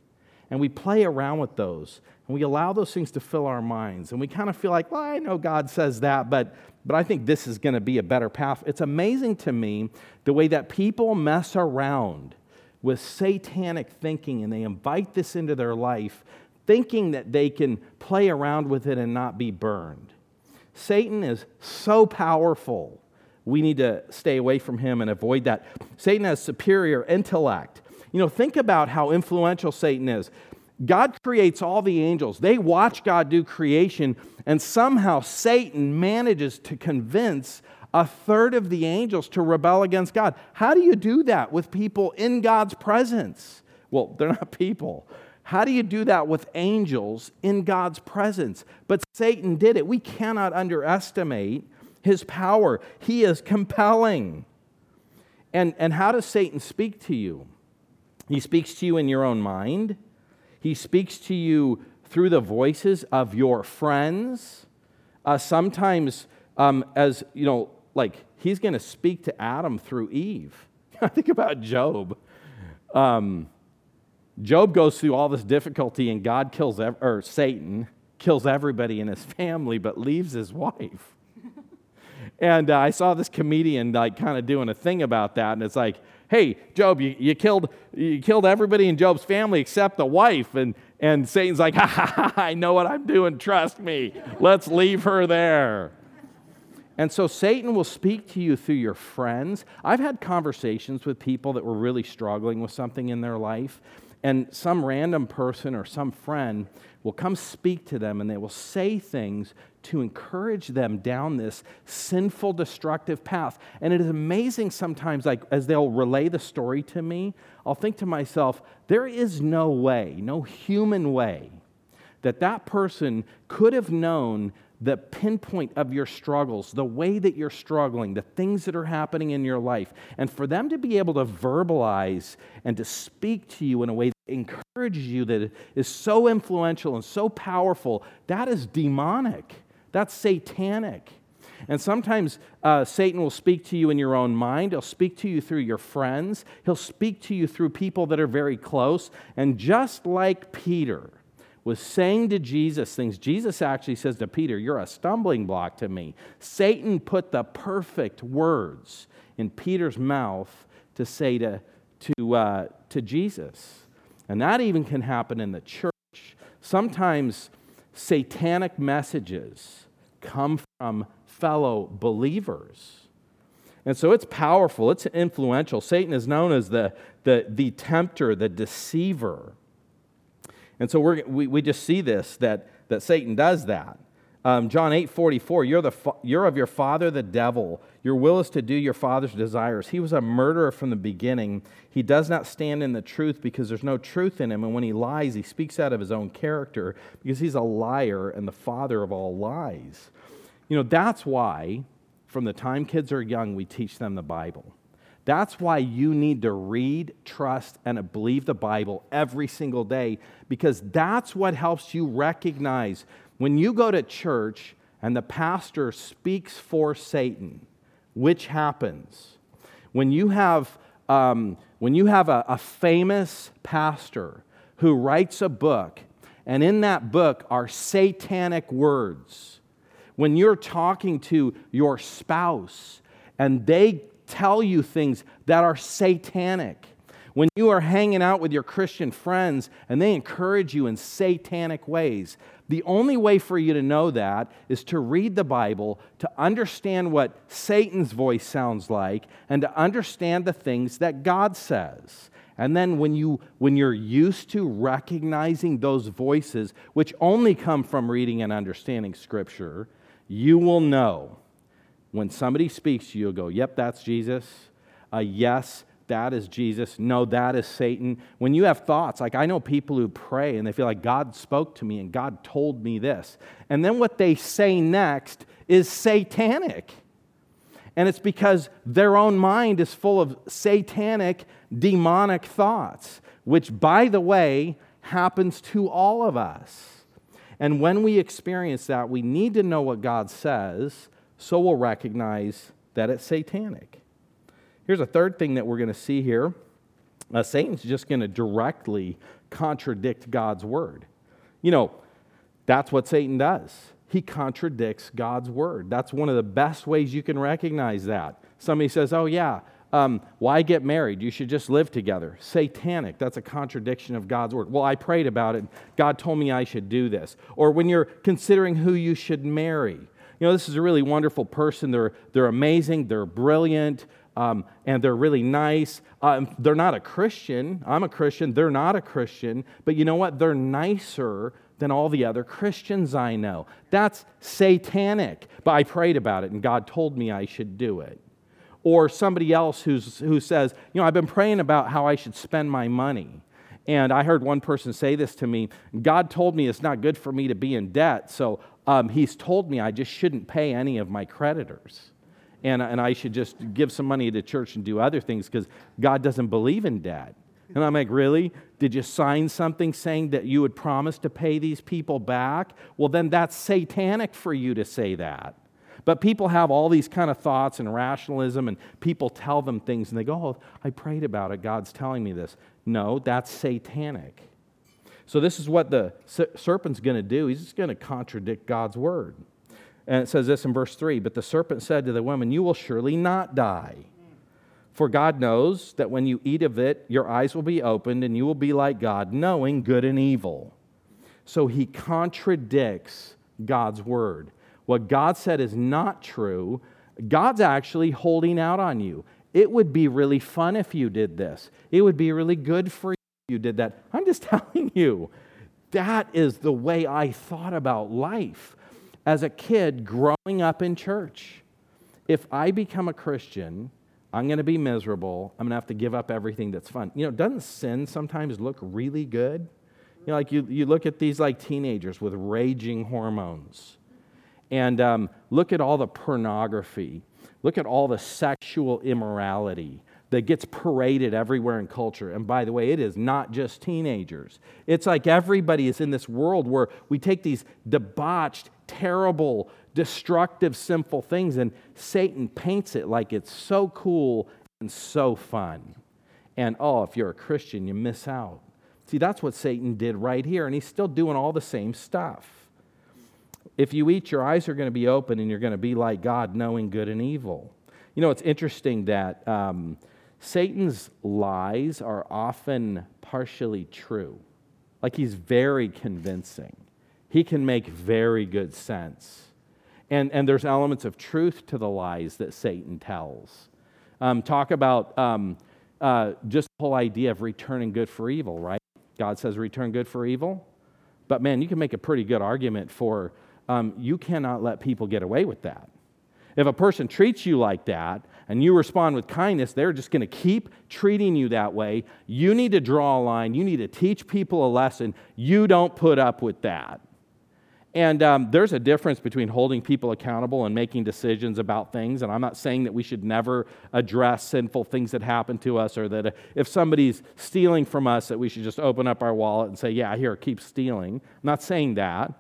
And we play around with those, and we allow those things to fill our minds. And we kind of feel like, well, I know God says that, but, but I think this is going to be a better path. It's amazing to me the way that people mess around with satanic thinking and they invite this into their life, thinking that they can play around with it and not be burned. Satan is so powerful. We need to stay away from him and avoid that. Satan has superior intellect. You know, think about how influential Satan is. God creates all the angels. They watch God do creation, and somehow Satan manages to convince a third of the angels to rebel against God. How do you do that with people in God's presence? Well, they're not people. How do you do that with angels in God's presence? But Satan did it. We cannot underestimate his power. He is compelling. And, and how does Satan speak to you? He speaks to you in your own mind, he speaks to you through the voices of your friends. Uh, sometimes, um, as you know, like he's going to speak to Adam through Eve. (laughs) Think about Job. Um, Job goes through all this difficulty, and God kills, ev- or Satan kills everybody in his family, but leaves his wife. (laughs) and uh, I saw this comedian like kind of doing a thing about that, and it's like, hey, Job, you, you, killed, you killed everybody in Job's family except the wife. And, and Satan's like, (laughs) ha, ha, ha, I know what I'm doing, trust me. Let's leave her there. And so Satan will speak to you through your friends. I've had conversations with people that were really struggling with something in their life, and some random person or some friend will come speak to them and they will say things to encourage them down this sinful destructive path. And it is amazing sometimes like as they'll relay the story to me i'll think to myself there is no way no human way that that person could have known the pinpoint of your struggles, the way that you're struggling, the things that are happening in your life, and for them to be able to verbalize and to speak to you in a way that encourages you, that is so influential and so powerful, that is demonic. That's satanic. And sometimes uh, Satan will speak to you in your own mind. He'll speak to you through your friends. He'll speak to you through people that are very close. And just like Peter, was saying to Jesus things. Jesus actually says to Peter, You're a stumbling block to me. Satan put the perfect words in Peter's mouth to say to, to, uh, to Jesus. And that even can happen in the church. Sometimes satanic messages come from fellow believers. And so it's powerful, it's influential. Satan is known as the, the, the tempter, the deceiver. And so we we, we just see this that, that Satan does that. Um, John 8 44, you're, the, you're of your father, the devil. Your will is to do your father's desires. He was a murderer from the beginning. He does not stand in the truth because there's no truth in him. And when he lies, he speaks out of his own character because he's a liar and the father of all lies. You know, that's why, from the time kids are young, we teach them the Bible. That's why you need to read, trust, and believe the Bible every single day because that's what helps you recognize when you go to church and the pastor speaks for Satan, which happens. When you have, um, when you have a, a famous pastor who writes a book, and in that book are satanic words, when you're talking to your spouse and they tell you things that are satanic. When you are hanging out with your Christian friends and they encourage you in satanic ways, the only way for you to know that is to read the Bible, to understand what Satan's voice sounds like, and to understand the things that God says. And then when you when you're used to recognizing those voices which only come from reading and understanding scripture, you will know when somebody speaks to you, you'll go, Yep, that's Jesus. Uh, yes, that is Jesus. No, that is Satan. When you have thoughts, like I know people who pray and they feel like God spoke to me and God told me this. And then what they say next is satanic. And it's because their own mind is full of satanic, demonic thoughts, which, by the way, happens to all of us. And when we experience that, we need to know what God says so we'll recognize that it's satanic. Here's a third thing that we're going to see here uh, Satan's just going to directly contradict God's word. You know, that's what Satan does. He contradicts God's word. That's one of the best ways you can recognize that. Somebody says, Oh, yeah, um, why get married? You should just live together. Satanic. That's a contradiction of God's word. Well, I prayed about it. God told me I should do this. Or when you're considering who you should marry, you know, this is a really wonderful person. They're, they're amazing, they're brilliant, um, and they're really nice. Um, they're not a Christian. I'm a Christian. They're not a Christian. But you know what? They're nicer than all the other Christians I know. That's satanic. But I prayed about it and God told me I should do it. Or somebody else who's, who says, You know, I've been praying about how I should spend my money. And I heard one person say this to me God told me it's not good for me to be in debt. So um, he's told me I just shouldn't pay any of my creditors and, and I should just give some money to church and do other things because God doesn't believe in debt. And I'm like, really? Did you sign something saying that you would promise to pay these people back? Well, then that's satanic for you to say that. But people have all these kind of thoughts and rationalism, and people tell them things, and they go, Oh, I prayed about it. God's telling me this. No, that's satanic. So, this is what the serpent's going to do. He's just going to contradict God's word. And it says this in verse 3 But the serpent said to the woman, You will surely not die. For God knows that when you eat of it, your eyes will be opened and you will be like God, knowing good and evil. So he contradicts God's word. What God said is not true. God's actually holding out on you. It would be really fun if you did this, it would be really good for you if you did that. I'm just (laughs) telling you, that is the way I thought about life as a kid growing up in church. If I become a Christian, I'm going to be miserable. I'm going to have to give up everything that's fun. You know, doesn't sin sometimes look really good? You know, like you, you look at these like teenagers with raging hormones and um, look at all the pornography, look at all the sexual immorality that gets paraded everywhere in culture. And by the way, it is not just teenagers. It's like everybody is in this world where we take these debauched, terrible, destructive, sinful things, and Satan paints it like it's so cool and so fun. And oh, if you're a Christian, you miss out. See, that's what Satan did right here, and he's still doing all the same stuff. If you eat, your eyes are going to be open and you're going to be like God, knowing good and evil. You know, it's interesting that um, Satan's lies are often partially true. Like he's very convincing. He can make very good sense. And, and there's elements of truth to the lies that Satan tells. Um, talk about um, uh, just the whole idea of returning good for evil, right? God says return good for evil. But man, you can make a pretty good argument for um, you cannot let people get away with that. If a person treats you like that and you respond with kindness, they're just going to keep treating you that way. You need to draw a line. You need to teach people a lesson. You don't put up with that. And um, there's a difference between holding people accountable and making decisions about things. And I'm not saying that we should never address sinful things that happen to us or that if somebody's stealing from us, that we should just open up our wallet and say, Yeah, here, keep stealing. I'm not saying that.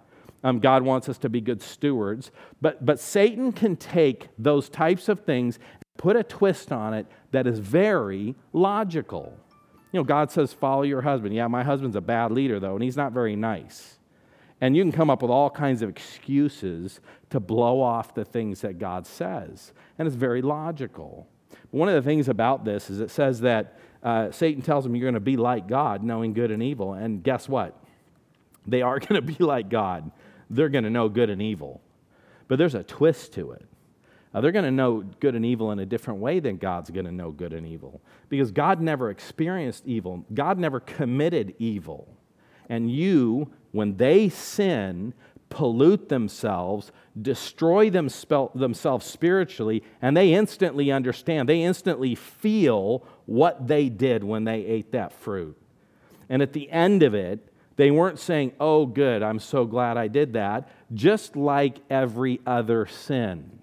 Um, God wants us to be good stewards. But, but Satan can take those types of things, put a twist on it that is very logical. You know, God says, follow your husband. Yeah, my husband's a bad leader, though, and he's not very nice. And you can come up with all kinds of excuses to blow off the things that God says. And it's very logical. But one of the things about this is it says that uh, Satan tells him you're going to be like God, knowing good and evil. And guess what? They are (laughs) going to be like God they're going to know good and evil. But there's a twist to it. Uh, they're going to know good and evil in a different way than God's going to know good and evil. Because God never experienced evil, God never committed evil. And you, when they sin, pollute themselves, destroy them, themselves spiritually, and they instantly understand, they instantly feel what they did when they ate that fruit. And at the end of it, they weren't saying, Oh, good, I'm so glad I did that, just like every other sin.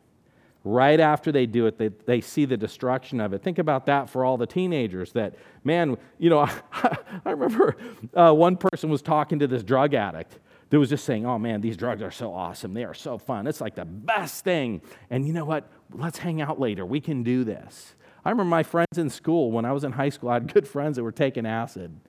Right after they do it, they, they see the destruction of it. Think about that for all the teenagers that, man, you know, (laughs) I remember uh, one person was talking to this drug addict that was just saying, oh man, these drugs are so awesome. They are so fun. It's like the best thing. And you know what? Let's hang out later. We can do this. I remember my friends in school, when I was in high school, I had good friends that were taking acid.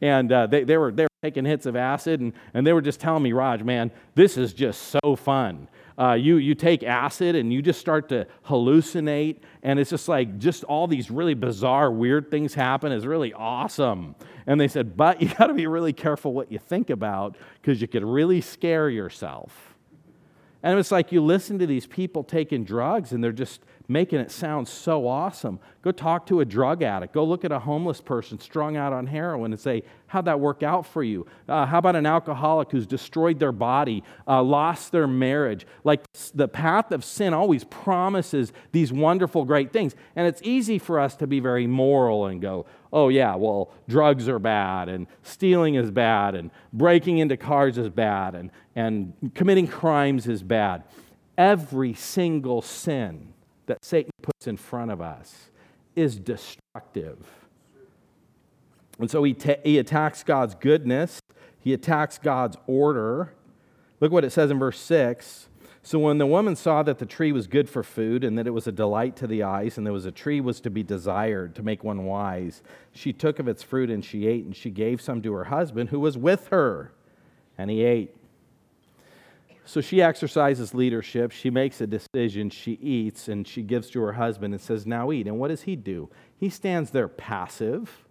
And uh, they, they, were, they were taking hits of acid, and, and they were just telling me, Raj, man, this is just so fun. Uh, you, you take acid and you just start to hallucinate, and it's just like just all these really bizarre, weird things happen. It's really awesome. And they said, but you (laughs) got to be really careful what you think about because you could really scare yourself. And it's like you listen to these people taking drugs and they're just making it sound so awesome. Go talk to a drug addict. Go look at a homeless person strung out on heroin and say, How'd that work out for you? Uh, how about an alcoholic who's destroyed their body, uh, lost their marriage? Like the path of sin always promises these wonderful, great things. And it's easy for us to be very moral and go, oh, yeah, well, drugs are bad, and stealing is bad, and breaking into cars is bad, and, and committing crimes is bad. Every single sin that Satan puts in front of us is destructive. And so he, ta- he attacks God's goodness, he attacks God's order. Look what it says in verse 6. So when the woman saw that the tree was good for food and that it was a delight to the eyes and there was a tree was to be desired to make one wise, she took of its fruit and she ate and she gave some to her husband who was with her and he ate. So she exercises leadership. She makes a decision. She eats and she gives to her husband and says, Now eat. And what does he do? He stands there passive,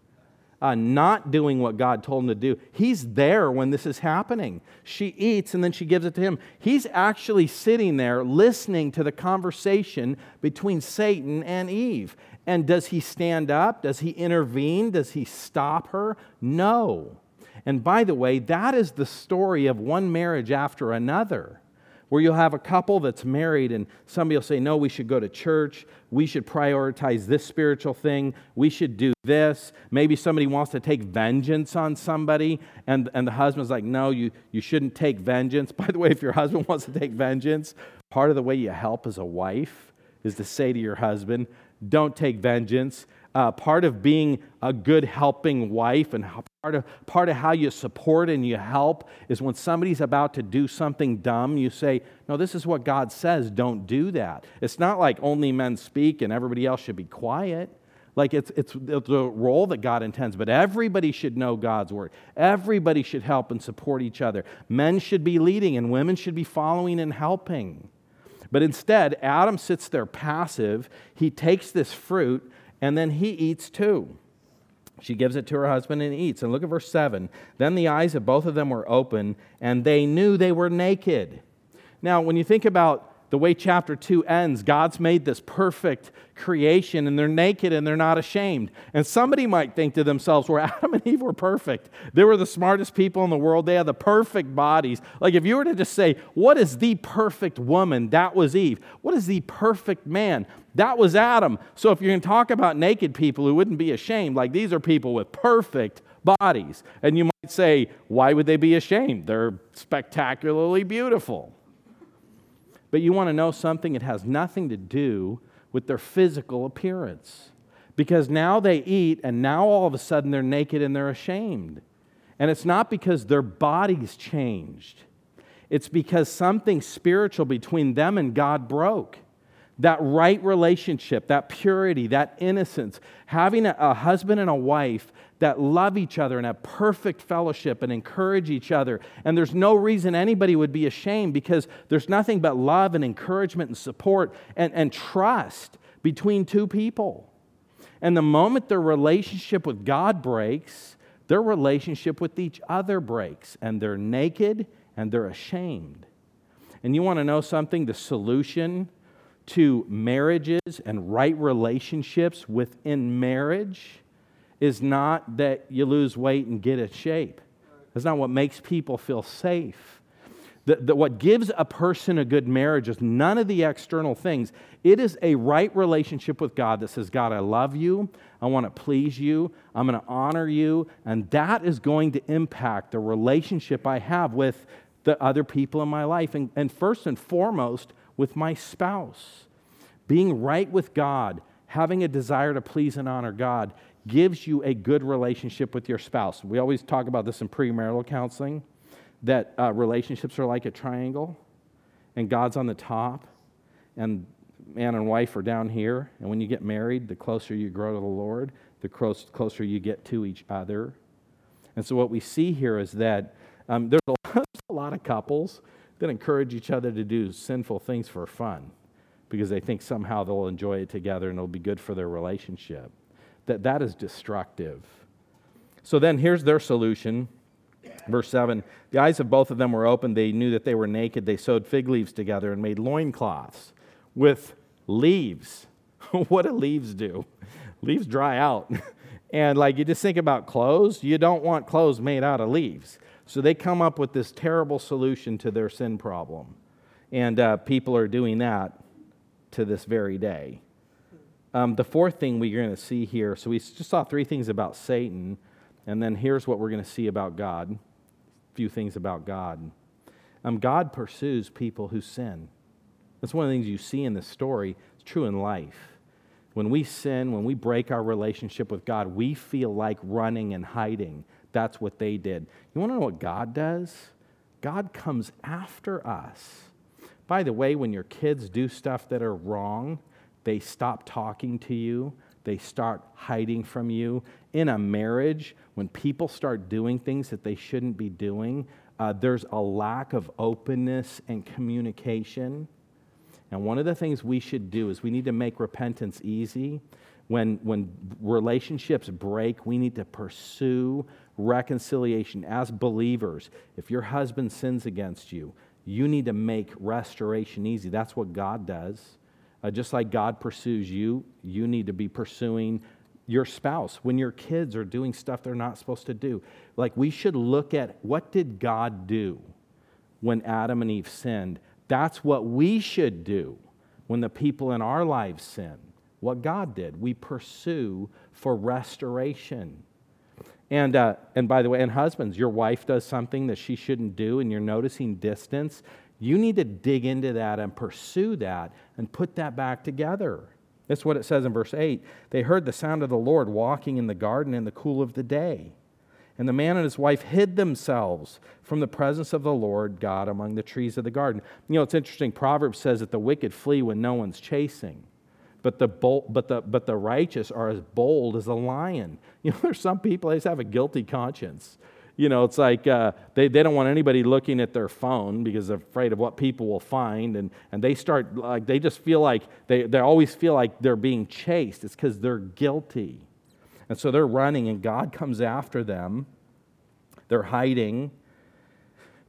uh, not doing what God told him to do. He's there when this is happening. She eats and then she gives it to him. He's actually sitting there listening to the conversation between Satan and Eve. And does he stand up? Does he intervene? Does he stop her? No. And by the way, that is the story of one marriage after another, where you'll have a couple that's married and somebody will say, No, we should go to church. We should prioritize this spiritual thing. We should do this. Maybe somebody wants to take vengeance on somebody, and, and the husband's like, No, you, you shouldn't take vengeance. (laughs) By the way, if your husband (laughs) wants to take vengeance, part of the way you help as a wife is to say to your husband, Don't take vengeance. Uh, part of being a good helping wife and Part of, part of how you support and you help is when somebody's about to do something dumb, you say, No, this is what God says, don't do that. It's not like only men speak and everybody else should be quiet. Like it's, it's, a role that God intends, but everybody should know God's word. Everybody should help and support each other. Men should be leading and women should be following and helping. But instead, Adam sits there passive. He takes this fruit and then he eats too. She gives it to her husband and eats. And look at verse 7. Then the eyes of both of them were open, and they knew they were naked. Now, when you think about the way chapter 2 ends, God's made this perfect creation and they're naked and they're not ashamed. And somebody might think to themselves, well, (laughs) Adam and Eve were perfect. They were the smartest people in the world. They had the perfect bodies. Like if you were to just say, what is the perfect woman? That was Eve. What is the perfect man? That was Adam. So if you're going to talk about naked people who wouldn't be ashamed, like these are people with perfect bodies. And you might say, why would they be ashamed? They're spectacularly beautiful. But you want to know something? It has nothing to do with their physical appearance. Because now they eat, and now all of a sudden they're naked and they're ashamed. And it's not because their bodies changed, it's because something spiritual between them and God broke that right relationship, that purity, that innocence, having a, a, husband and a wife that love each other and have perfect fellowship and encourage each other. And there's no reason anybody would be ashamed because there's nothing but love and encouragement and support and, and trust between two people. And the moment their relationship with God breaks, their relationship with each other breaks, and they're naked and they're ashamed. And you want to know something? The solution to marriages and right relationships within marriage is not that you lose weight and get in shape. That's not what makes people feel safe. The, the, what gives a person a good marriage is none of the external things. It is a right relationship with God that says, God, I love you. I want to please you. I'm going to honor you. And that is going to impact the relationship I have with the other people in my life. And, and first and foremost, with my spouse. Being right with God, having a desire to please and honor God, gives you a good relationship with your spouse. We always talk about this in premarital counseling that uh, relationships are like a triangle, and God's on the top, and man and wife are down here. And when you get married, the closer you grow to the Lord, the closer you get to each other. And so, what we see here is that um, there's a (laughs) lot of couples that encourage each other to do sinful things for fun because they think somehow they'll enjoy it together and it'll be good for their relationship. That, that is destructive. So, then here's their solution Verse 7 The eyes of both of them were open. They knew that they were naked. They sewed fig leaves together and made loincloths with leaves. (laughs) what do leaves do? Leaves dry out. (laughs) and like you just think about clothes, you don't want clothes made out of leaves. So they come up with this terrible solution to their sin problem. And uh, people are doing that to this very day. Um, the fourth thing we're going to see here so we just saw three things about Satan. And then here's what we're going to see about God a few things about God. Um, God pursues people who sin. That's one of the things you see in this story. It's true in life. When we sin, when we break our relationship with God, we feel like running and hiding. That's what they did. You want to know what God does? God comes after us. By the way, when your kids do stuff that are wrong, they stop talking to you, they start hiding from you. In a marriage, when people start doing things that they shouldn't be doing, uh, there's a lack of openness and communication. And one of the things we should do is we need to make repentance easy. When, when relationships break, we need to pursue reconciliation as believers. If your husband sins against you, you need to make restoration easy. That's what God does. Uh, just like God pursues you, you need to be pursuing your spouse when your kids are doing stuff they're not supposed to do. Like we should look at what did God do when Adam and Eve sinned? That's what we should do when the people in our lives sin. What God did, we pursue for restoration. And, uh, and by the way, and husbands, your wife does something that she shouldn't do, and you're noticing distance. You need to dig into that and pursue that and put that back together. That's what it says in verse 8. They heard the sound of the Lord walking in the garden in the cool of the day. And the man and his wife hid themselves from the presence of the Lord God among the trees of the garden. You know, it's interesting. Proverbs says that the wicked flee when no one's chasing, but the, bold, but the, but the righteous are as bold as a lion. (laughs) You know, there's some people, they just have a guilty conscience you know, it's like uh, they, they don't want anybody looking at their phone because they're afraid of what people will find. And, and they start, like, they just feel like, they, they always feel like they're being chased. It's because they're guilty. And so they're running, and God comes after them. They're hiding.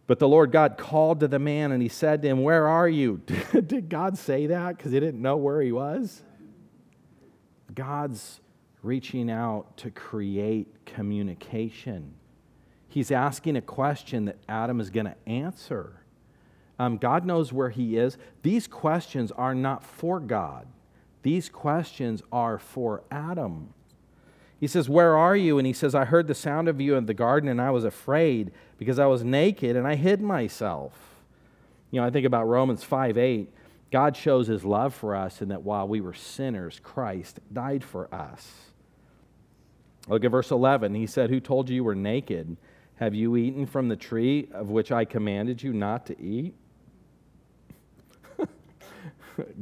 But the Lord God called to the man, and he said to him, Where are you? (laughs) Did God say that because he didn't know where he was? God's reaching out to create communication. He's asking a question that Adam is going to answer. Um, God knows where he is. These questions are not for God, these questions are for Adam. He says, Where are you? And he says, I heard the sound of you in the garden and I was afraid because I was naked and I hid myself. You know, I think about Romans 5 8. God shows his love for us in that while we were sinners, Christ died for us. Look at verse 11. He said, Who told you you were naked? Have you eaten from the tree of which I commanded you not to eat? (laughs)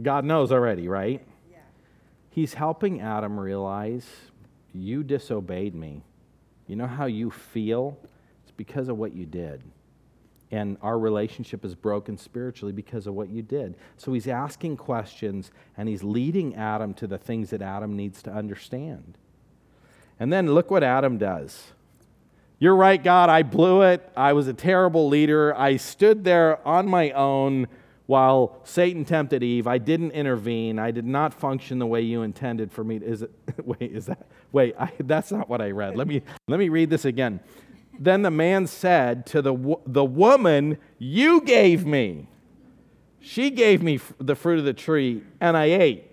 God knows already, right? Yeah. He's helping Adam realize you disobeyed me. You know how you feel? It's because of what you did. And our relationship is broken spiritually because of what you did. So he's asking questions and he's leading Adam to the things that Adam needs to understand. And then look what Adam does. You're right, God, I blew it. I was a terrible leader. I stood there on my own while Satan tempted Eve. I didn't intervene. I did not function the way you intended for me. Is it? (laughs) Wait, is that? Wait, I, that's not what I read. Let me let me read this again. Then the man said to the, the woman, You gave me. She gave me the fruit of the tree, and I ate.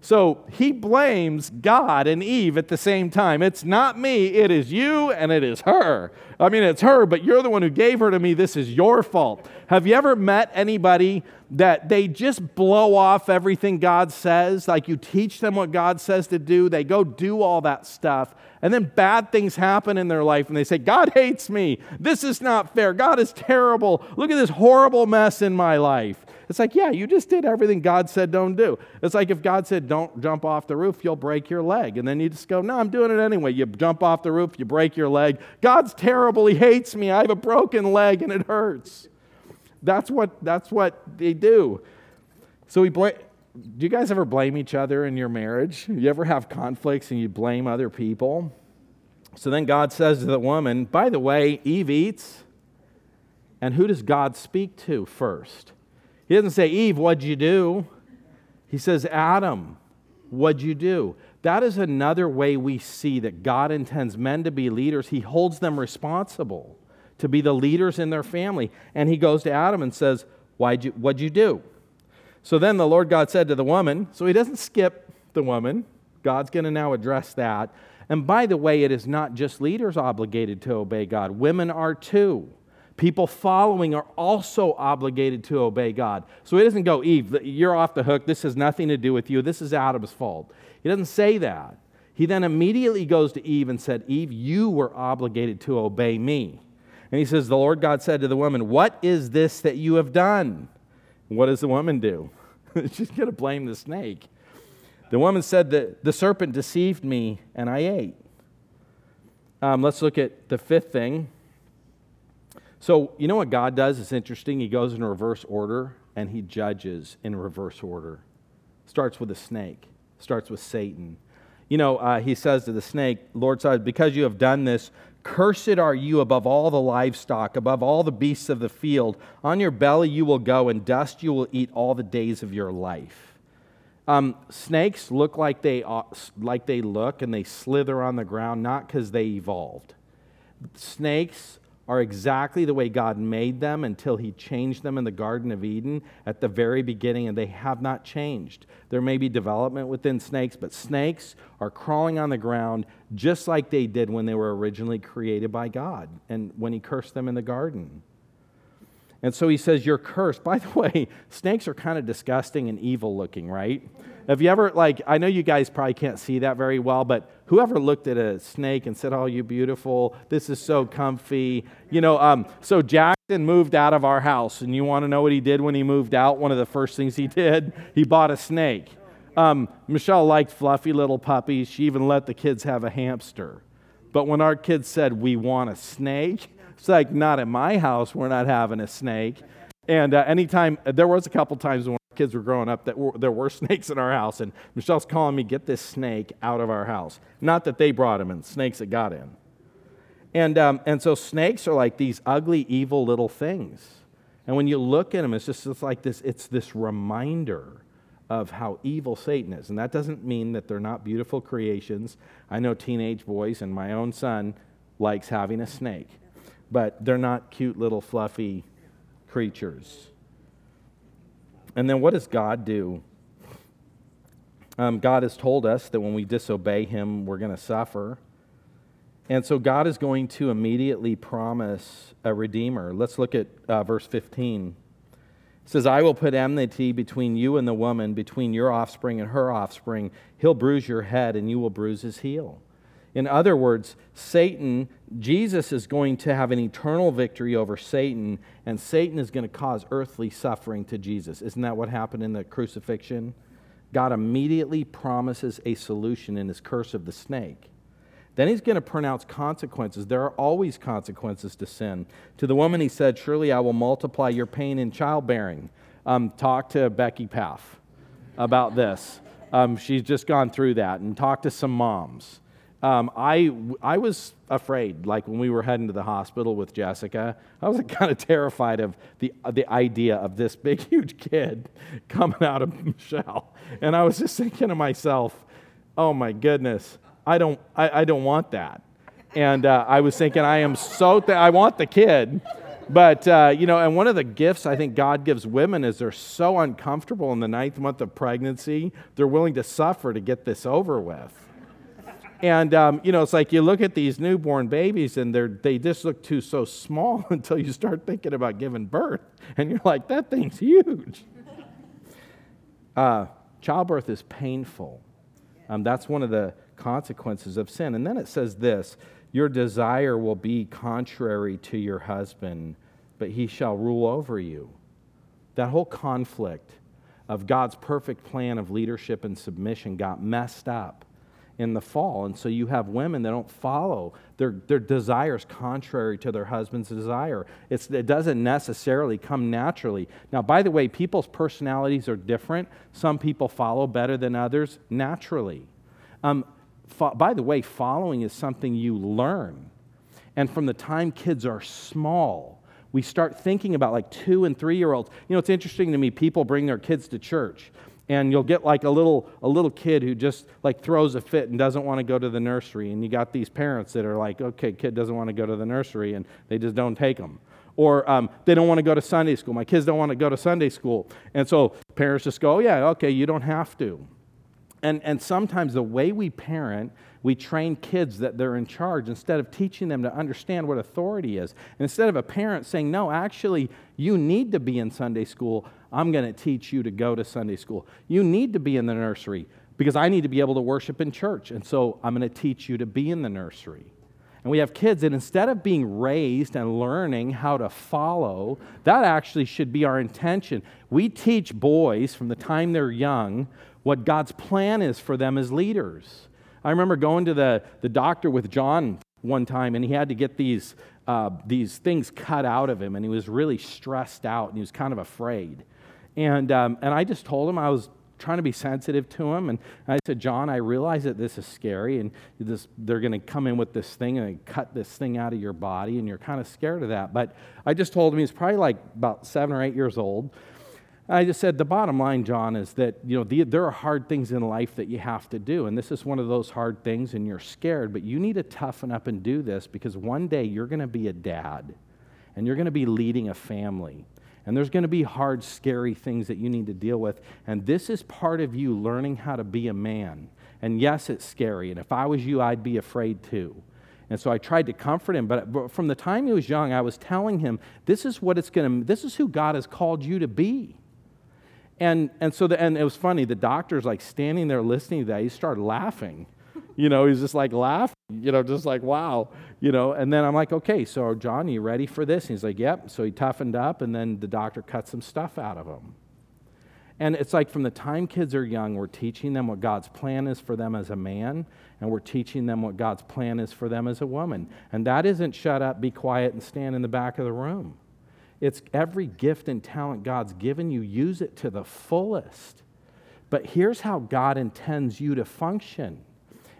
So he blames God and Eve at the same time. It's not me, it is you and it is her. I mean, it's her, but you're the one who gave her to me. This is your fault. Have you ever met anybody that they just blow off everything God says? Like you teach them what God says to do, they go do all that stuff, and then bad things happen in their life, and they say, God hates me. This is not fair. God is terrible. Look at this horrible mess in my life. It's like, yeah, you just did everything God said don't do. It's like if God said don't jump off the roof, you'll break your leg. And then you just go, no, I'm doing it anyway. You jump off the roof, you break your leg. God's terrible. He hates me. I have a broken leg and it hurts. That's what, that's what they do. So we blame. Do you guys ever blame each other in your marriage? You ever have conflicts and you blame other people? So then God says to the woman, by the way, Eve eats. And who does God speak to first? He doesn't say, Eve, what'd you do? He says, Adam, what'd you do? That is another way we see that God intends men to be leaders. He holds them responsible to be the leaders in their family. And he goes to Adam and says, Why'd you, What'd you do? So then the Lord God said to the woman, so he doesn't skip the woman. God's going to now address that. And by the way, it is not just leaders obligated to obey God, women are too. People following are also obligated to obey God. So he doesn't go, Eve, you're off the hook. This has nothing to do with you. This is Adam's fault. He doesn't say that. He then immediately goes to Eve and said, Eve, you were obligated to obey me. And he says, The Lord God said to the woman, What is this that you have done? what does the woman do? (laughs) She's going to blame the snake. The woman said that the serpent deceived me and I ate. Um, let's look at the fifth thing so, you know what God does? It's interesting. He goes in reverse order and he judges in reverse order. Starts with a snake, starts with Satan. You know, uh, he says to the snake, Lord said, Because you have done this, cursed are you above all the livestock, above all the beasts of the field. On your belly you will go, and dust you will eat all the days of your life. Um, snakes look like they, like they look and they slither on the ground, not because they evolved. Snakes are exactly the way God made them until He changed them in the Garden of Eden at the very beginning, and they have not changed. There may be development within snakes, but snakes are crawling on the ground just like they did when they were originally created by God and when He cursed them in the garden. And so He says, You're cursed. (laughs) By the way, snakes are kind of disgusting and evil looking, right? Have you ever, like, I know you guys probably can't see that very well, but whoever looked at a snake and said, Oh, you beautiful, this is so comfy? You know, um, so Jackson moved out of our house, and you want to know what he did when he moved out? One of the first things he did, he bought a snake. Um, Michelle liked fluffy little puppies. She even let the kids have a hamster. But when our kids said, We want a snake, it's like, Not at my house, we're not having a snake. And uh, anytime, there was a couple times when kids were growing up that were, there were (laughs) snakes in our house, and Michelle's calling me, get this snake out of our house. Not that they brought him in, snakes that got in. And, um, and so snakes are like these ugly, evil little things. And when you look at them, it's just it's like this, it's this reminder of how evil Satan is. And that doesn't mean that they're not beautiful creations. I know teenage boys, and my own son likes having a snake, but they're not cute little fluffy creatures. And then what does God do? Um, God has told us that when we disobey Him, we're going to suffer. And so God is going to immediately promise a redeemer. Let's look at uh, verse 15. It says, I will put enmity between you and the woman, between your offspring and her offspring. He'll bruise your head, and you will bruise his heel. In other words, Satan, Jesus is going to have an eternal victory over Satan, and Satan is going to cause earthly suffering to Jesus. Isn't that what happened in the crucifixion? God immediately promises a solution in his curse of the snake. Then he's going to pronounce consequences. There are always consequences to sin. To the woman, he said, Surely I will multiply your pain in childbearing. Um, talk to Becky Paff about this. Um, she's just gone through that, and talk to some moms um, I, I was afraid, like when we were heading to the hospital with Jessica, I was (laughs) kind of terrified of the, the idea of this big, (laughs) huge kid (laughs) coming out of Michelle. And I was just thinking to myself, oh my goodness, I don't, I, I don't want that. And uh, I was thinking, I am so, th- I want the kid. But, uh, you know, and one of the gifts I think God gives women is they're so uncomfortable in the ninth month of pregnancy, they're willing to suffer to get this over with. And, um, you know, it's like you look at these newborn babies and they're, they just look too so small (laughs) until you start thinking about giving birth. And you're like, that thing's huge. Uh, childbirth is painful. Um, that's one of the consequences of sin. And then it says this Your desire will be contrary to your husband, but he shall rule over you. That whole conflict of God's perfect plan of leadership and submission got messed up in the fall. And so you have women that don't follow their, their desires contrary to their husband's desire. It's, it doesn't necessarily come naturally. Now, by the way, people's personalities are different. Some people follow better than others naturally. Um, fo- by the way, following is something you learn. And from the time kids are small, we start thinking about like two and three year olds. You know, it's interesting to me, people bring their kids to church and you'll get like a little a little kid who just like throws a fit and doesn't want to go to the nursery and you got these parents that are like okay kid doesn't want to go to the nursery and they just don't take them or um, they don't want to go to sunday school. My kids don't want to go to sunday school. And so parents just go oh, yeah okay you don't have to. And, and sometimes the way we parent we train kids that they're in charge instead of teaching them to understand what authority is. Instead of a parent saying, No, actually, you need to be in Sunday school, I'm going to teach you to go to Sunday school. You need to be in the nursery because I need to be able to worship in church. And so I'm going to teach you to be in the nursery. And we have kids that instead of being raised and learning how to follow, that actually should be our intention. We teach boys from the time they're young what God's plan is for them as leaders. I remember going to the, the doctor with John one time, and he had to get these, uh, these things cut out of him, and he was really stressed out, and he was kind of afraid. And, um, and I just told him I was trying to be sensitive to him. And I said, John, I realize that this is scary, and this, they're going to come in with this thing and cut this thing out of your body, and you're kind of scared of that. But I just told him he's probably like about seven or eight years old. I just said, the bottom line, John, is that you know the, there are hard things in life that you have to do, and this is one of those hard things, and you're scared, but you need to toughen up and do this because one day you're going to be a dad, and you're going to be leading a family, and there's going to be hard, scary things that you need to deal with, and this is part of you learning how to be a man. And yes, it's scary, and if I was you, I'd be afraid too. And so I tried to comfort him, but from the time he was young, I was telling him, this is what it's going to, this is who God has called you to be. And, and so, the, and it was funny, the doctor's like standing there listening to that. He started laughing. You know, he's just like laughing, you know, just like, wow, you know. And then I'm like, okay, so John, you ready for this? And he's like, yep. So he toughened up, and then the doctor cut some stuff out of him. And it's like from the time kids are young, we're teaching them what God's plan is for them as a man, and we're teaching them what God's plan is for them as a woman. And that isn't shut up, be quiet, and stand in the back of the room. It's every gift and talent God's given you, use it to the fullest. But here's how God intends you to function.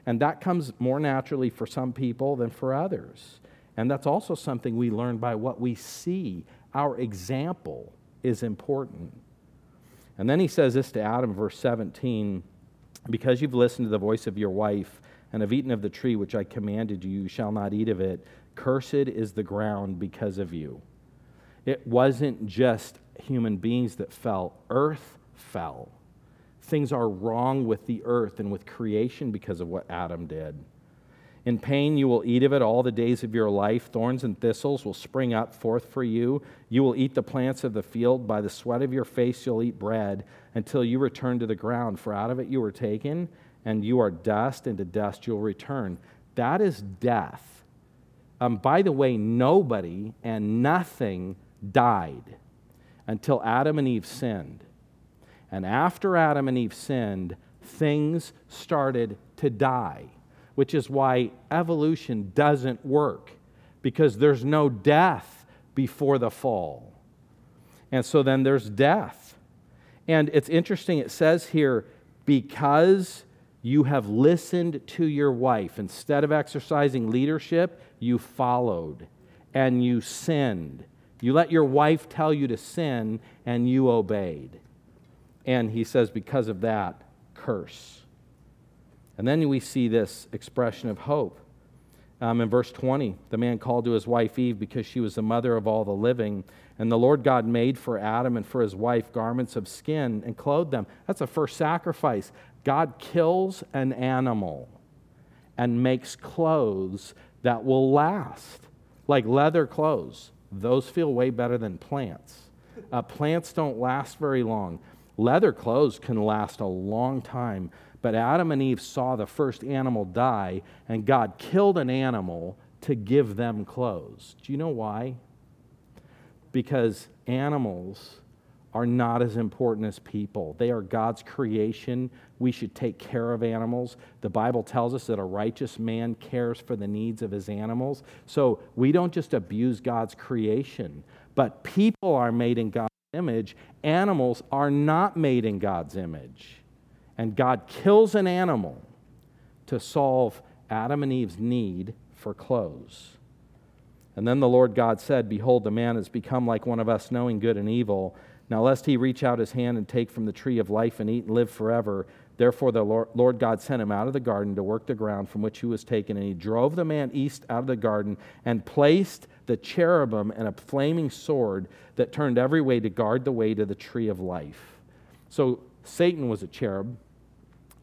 And that comes more naturally for some people than for others. And that's also something we learn by what we see. Our example is important. And then he says this to Adam, verse 17 Because you've listened to the voice of your wife and have eaten of the tree which I commanded you, you shall not eat of it. Cursed is the ground because of you. It wasn't just human beings that fell, earth fell. Things are wrong with the earth and with creation because of what Adam did. In pain you will eat of it all the days of your life. Thorns and thistles will spring up forth for you. You will eat the plants of the field. By the sweat of your face you'll eat bread until you return to the ground. For out of it you were taken, and you are dust, and to dust you'll return. That is death. Um, by the way, nobody and nothing died until Adam and Eve sinned. And after Adam and Eve sinned, things started to die, which is why evolution doesn't work, because there's no death before the fall. And so then there's death. And it's interesting, it says here, because you have listened to your wife, instead of exercising leadership, you followed and you sinned you let your wife tell you to sin, and you obeyed. And he says, because of that, curse. And then we see this expression of hope. Um, in verse 20, the man called to his wife Eve because she was the mother of all the living. And the Lord God made for Adam and for his wife garments of skin and clothed them. That's a first sacrifice. God kills an animal and makes clothes that will last, like leather clothes. Those feel way better than plants. Uh, plants don't last very long. Leather clothes can last a long time. But Adam and Eve saw the first animal die, and God killed an animal to give them clothes. Do you know why? Because animals are not as important as people. They are God's creation. We should take care of animals. The Bible tells us that a righteous man cares for the needs of his animals. So we don't just abuse God's creation, but people are made in God's image. Animals are not made in God's image and God kills an animal to solve Adam and Eve's need for clothes. And then the Lord God said, Behold, the man has become like one of us, knowing good and evil. Now, lest he reach out his hand and take from the tree of life and eat and live forever. Therefore, the Lord God sent him out of the garden to work the ground from which he was taken. And he drove the man east out of the garden and placed the cherubim and a flaming sword that turned every way to guard the way to the tree of life. So, Satan was a cherub.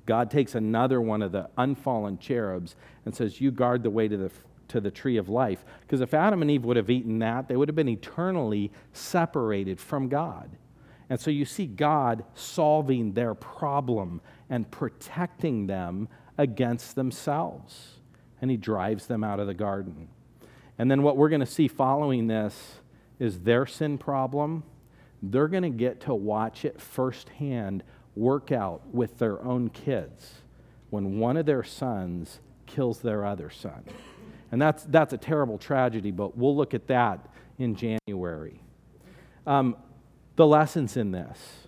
God takes another one of the unfallen cherubs and says, You guard the way to the, to the tree of life. Because if Adam and Eve would have eaten that, they would have been eternally separated from God. And so you see God solving their problem and protecting them against themselves. And he drives them out of the garden. And then what we're going to see following this is their sin problem. They're going to get to watch it firsthand work out with their own kids when one of their sons kills their other son. And that's, that's a terrible tragedy, but we'll look at that in January. Um, the lessons in this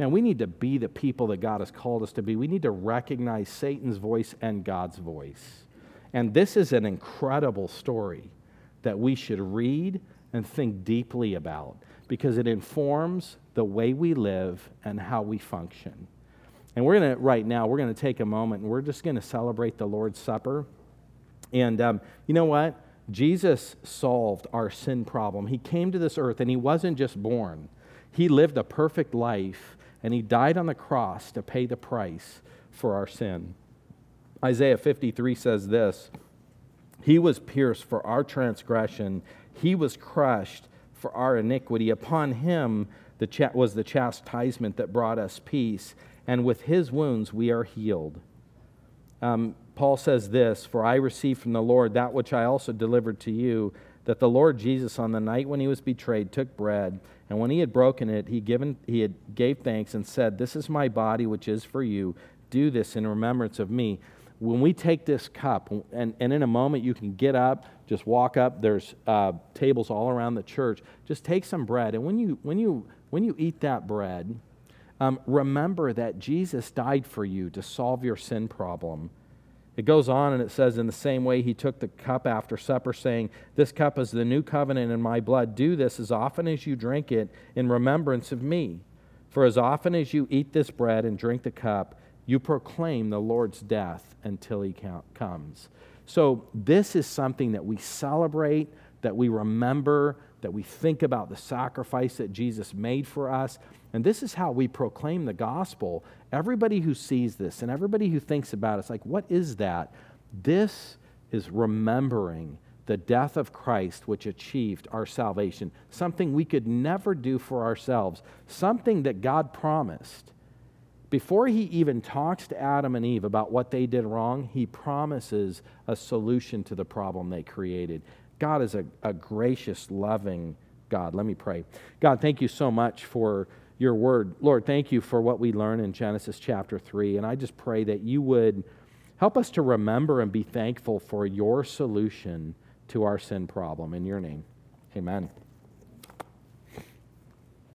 man, we need to be the people that God has called us to be. We need to recognize Satan's voice and God's voice. And this is an incredible story that we should read and think deeply about because it informs the way we live and how we function. And we're going to, right now, we're going to take a moment and we're just going to celebrate the Lord's Supper. And um, you know what? Jesus solved our sin problem. He came to this earth and he wasn't just born, he lived a perfect life and he died on the cross to pay the price for our sin. Isaiah 53 says this He was pierced for our transgression, he was crushed for our iniquity. Upon him the was the chastisement that brought us peace, and with his wounds we are healed. Um, Paul says this For I received from the Lord that which I also delivered to you, that the Lord Jesus, on the night when he was betrayed, took bread, and when he had broken it, he, given, he had gave thanks and said, This is my body, which is for you. Do this in remembrance of me when we take this cup, and, and in a moment you can get up, just walk up, there's uh, tables all around the church. Just take some bread, and when you, when you, when you eat that bread, um, remember that Jesus died for you to solve your sin problem. It goes on and it says, In the same way, he took the cup after supper, saying, This cup is the new covenant in my blood. Do this as often as you drink it in remembrance of me. For as often as you eat this bread and drink the cup, you proclaim the Lord's death until he comes. So, this is something that we celebrate, that we remember, that we think about the sacrifice that Jesus made for us. And this is how we proclaim the gospel. Everybody who sees this and everybody who thinks about it, it's like, what is that? This is remembering the death of Christ, which achieved our salvation, something we could never do for ourselves, something that God promised before he even talks to Adam and Eve about what they did wrong, he promises a solution to the problem they created. God is a, a gracious, loving God. Let me pray. God, thank you so much for your word. Lord, thank you for what we learn in Genesis chapter 3. And I just pray that you would help us to remember and be thankful for your solution to our sin problem. In your name, amen.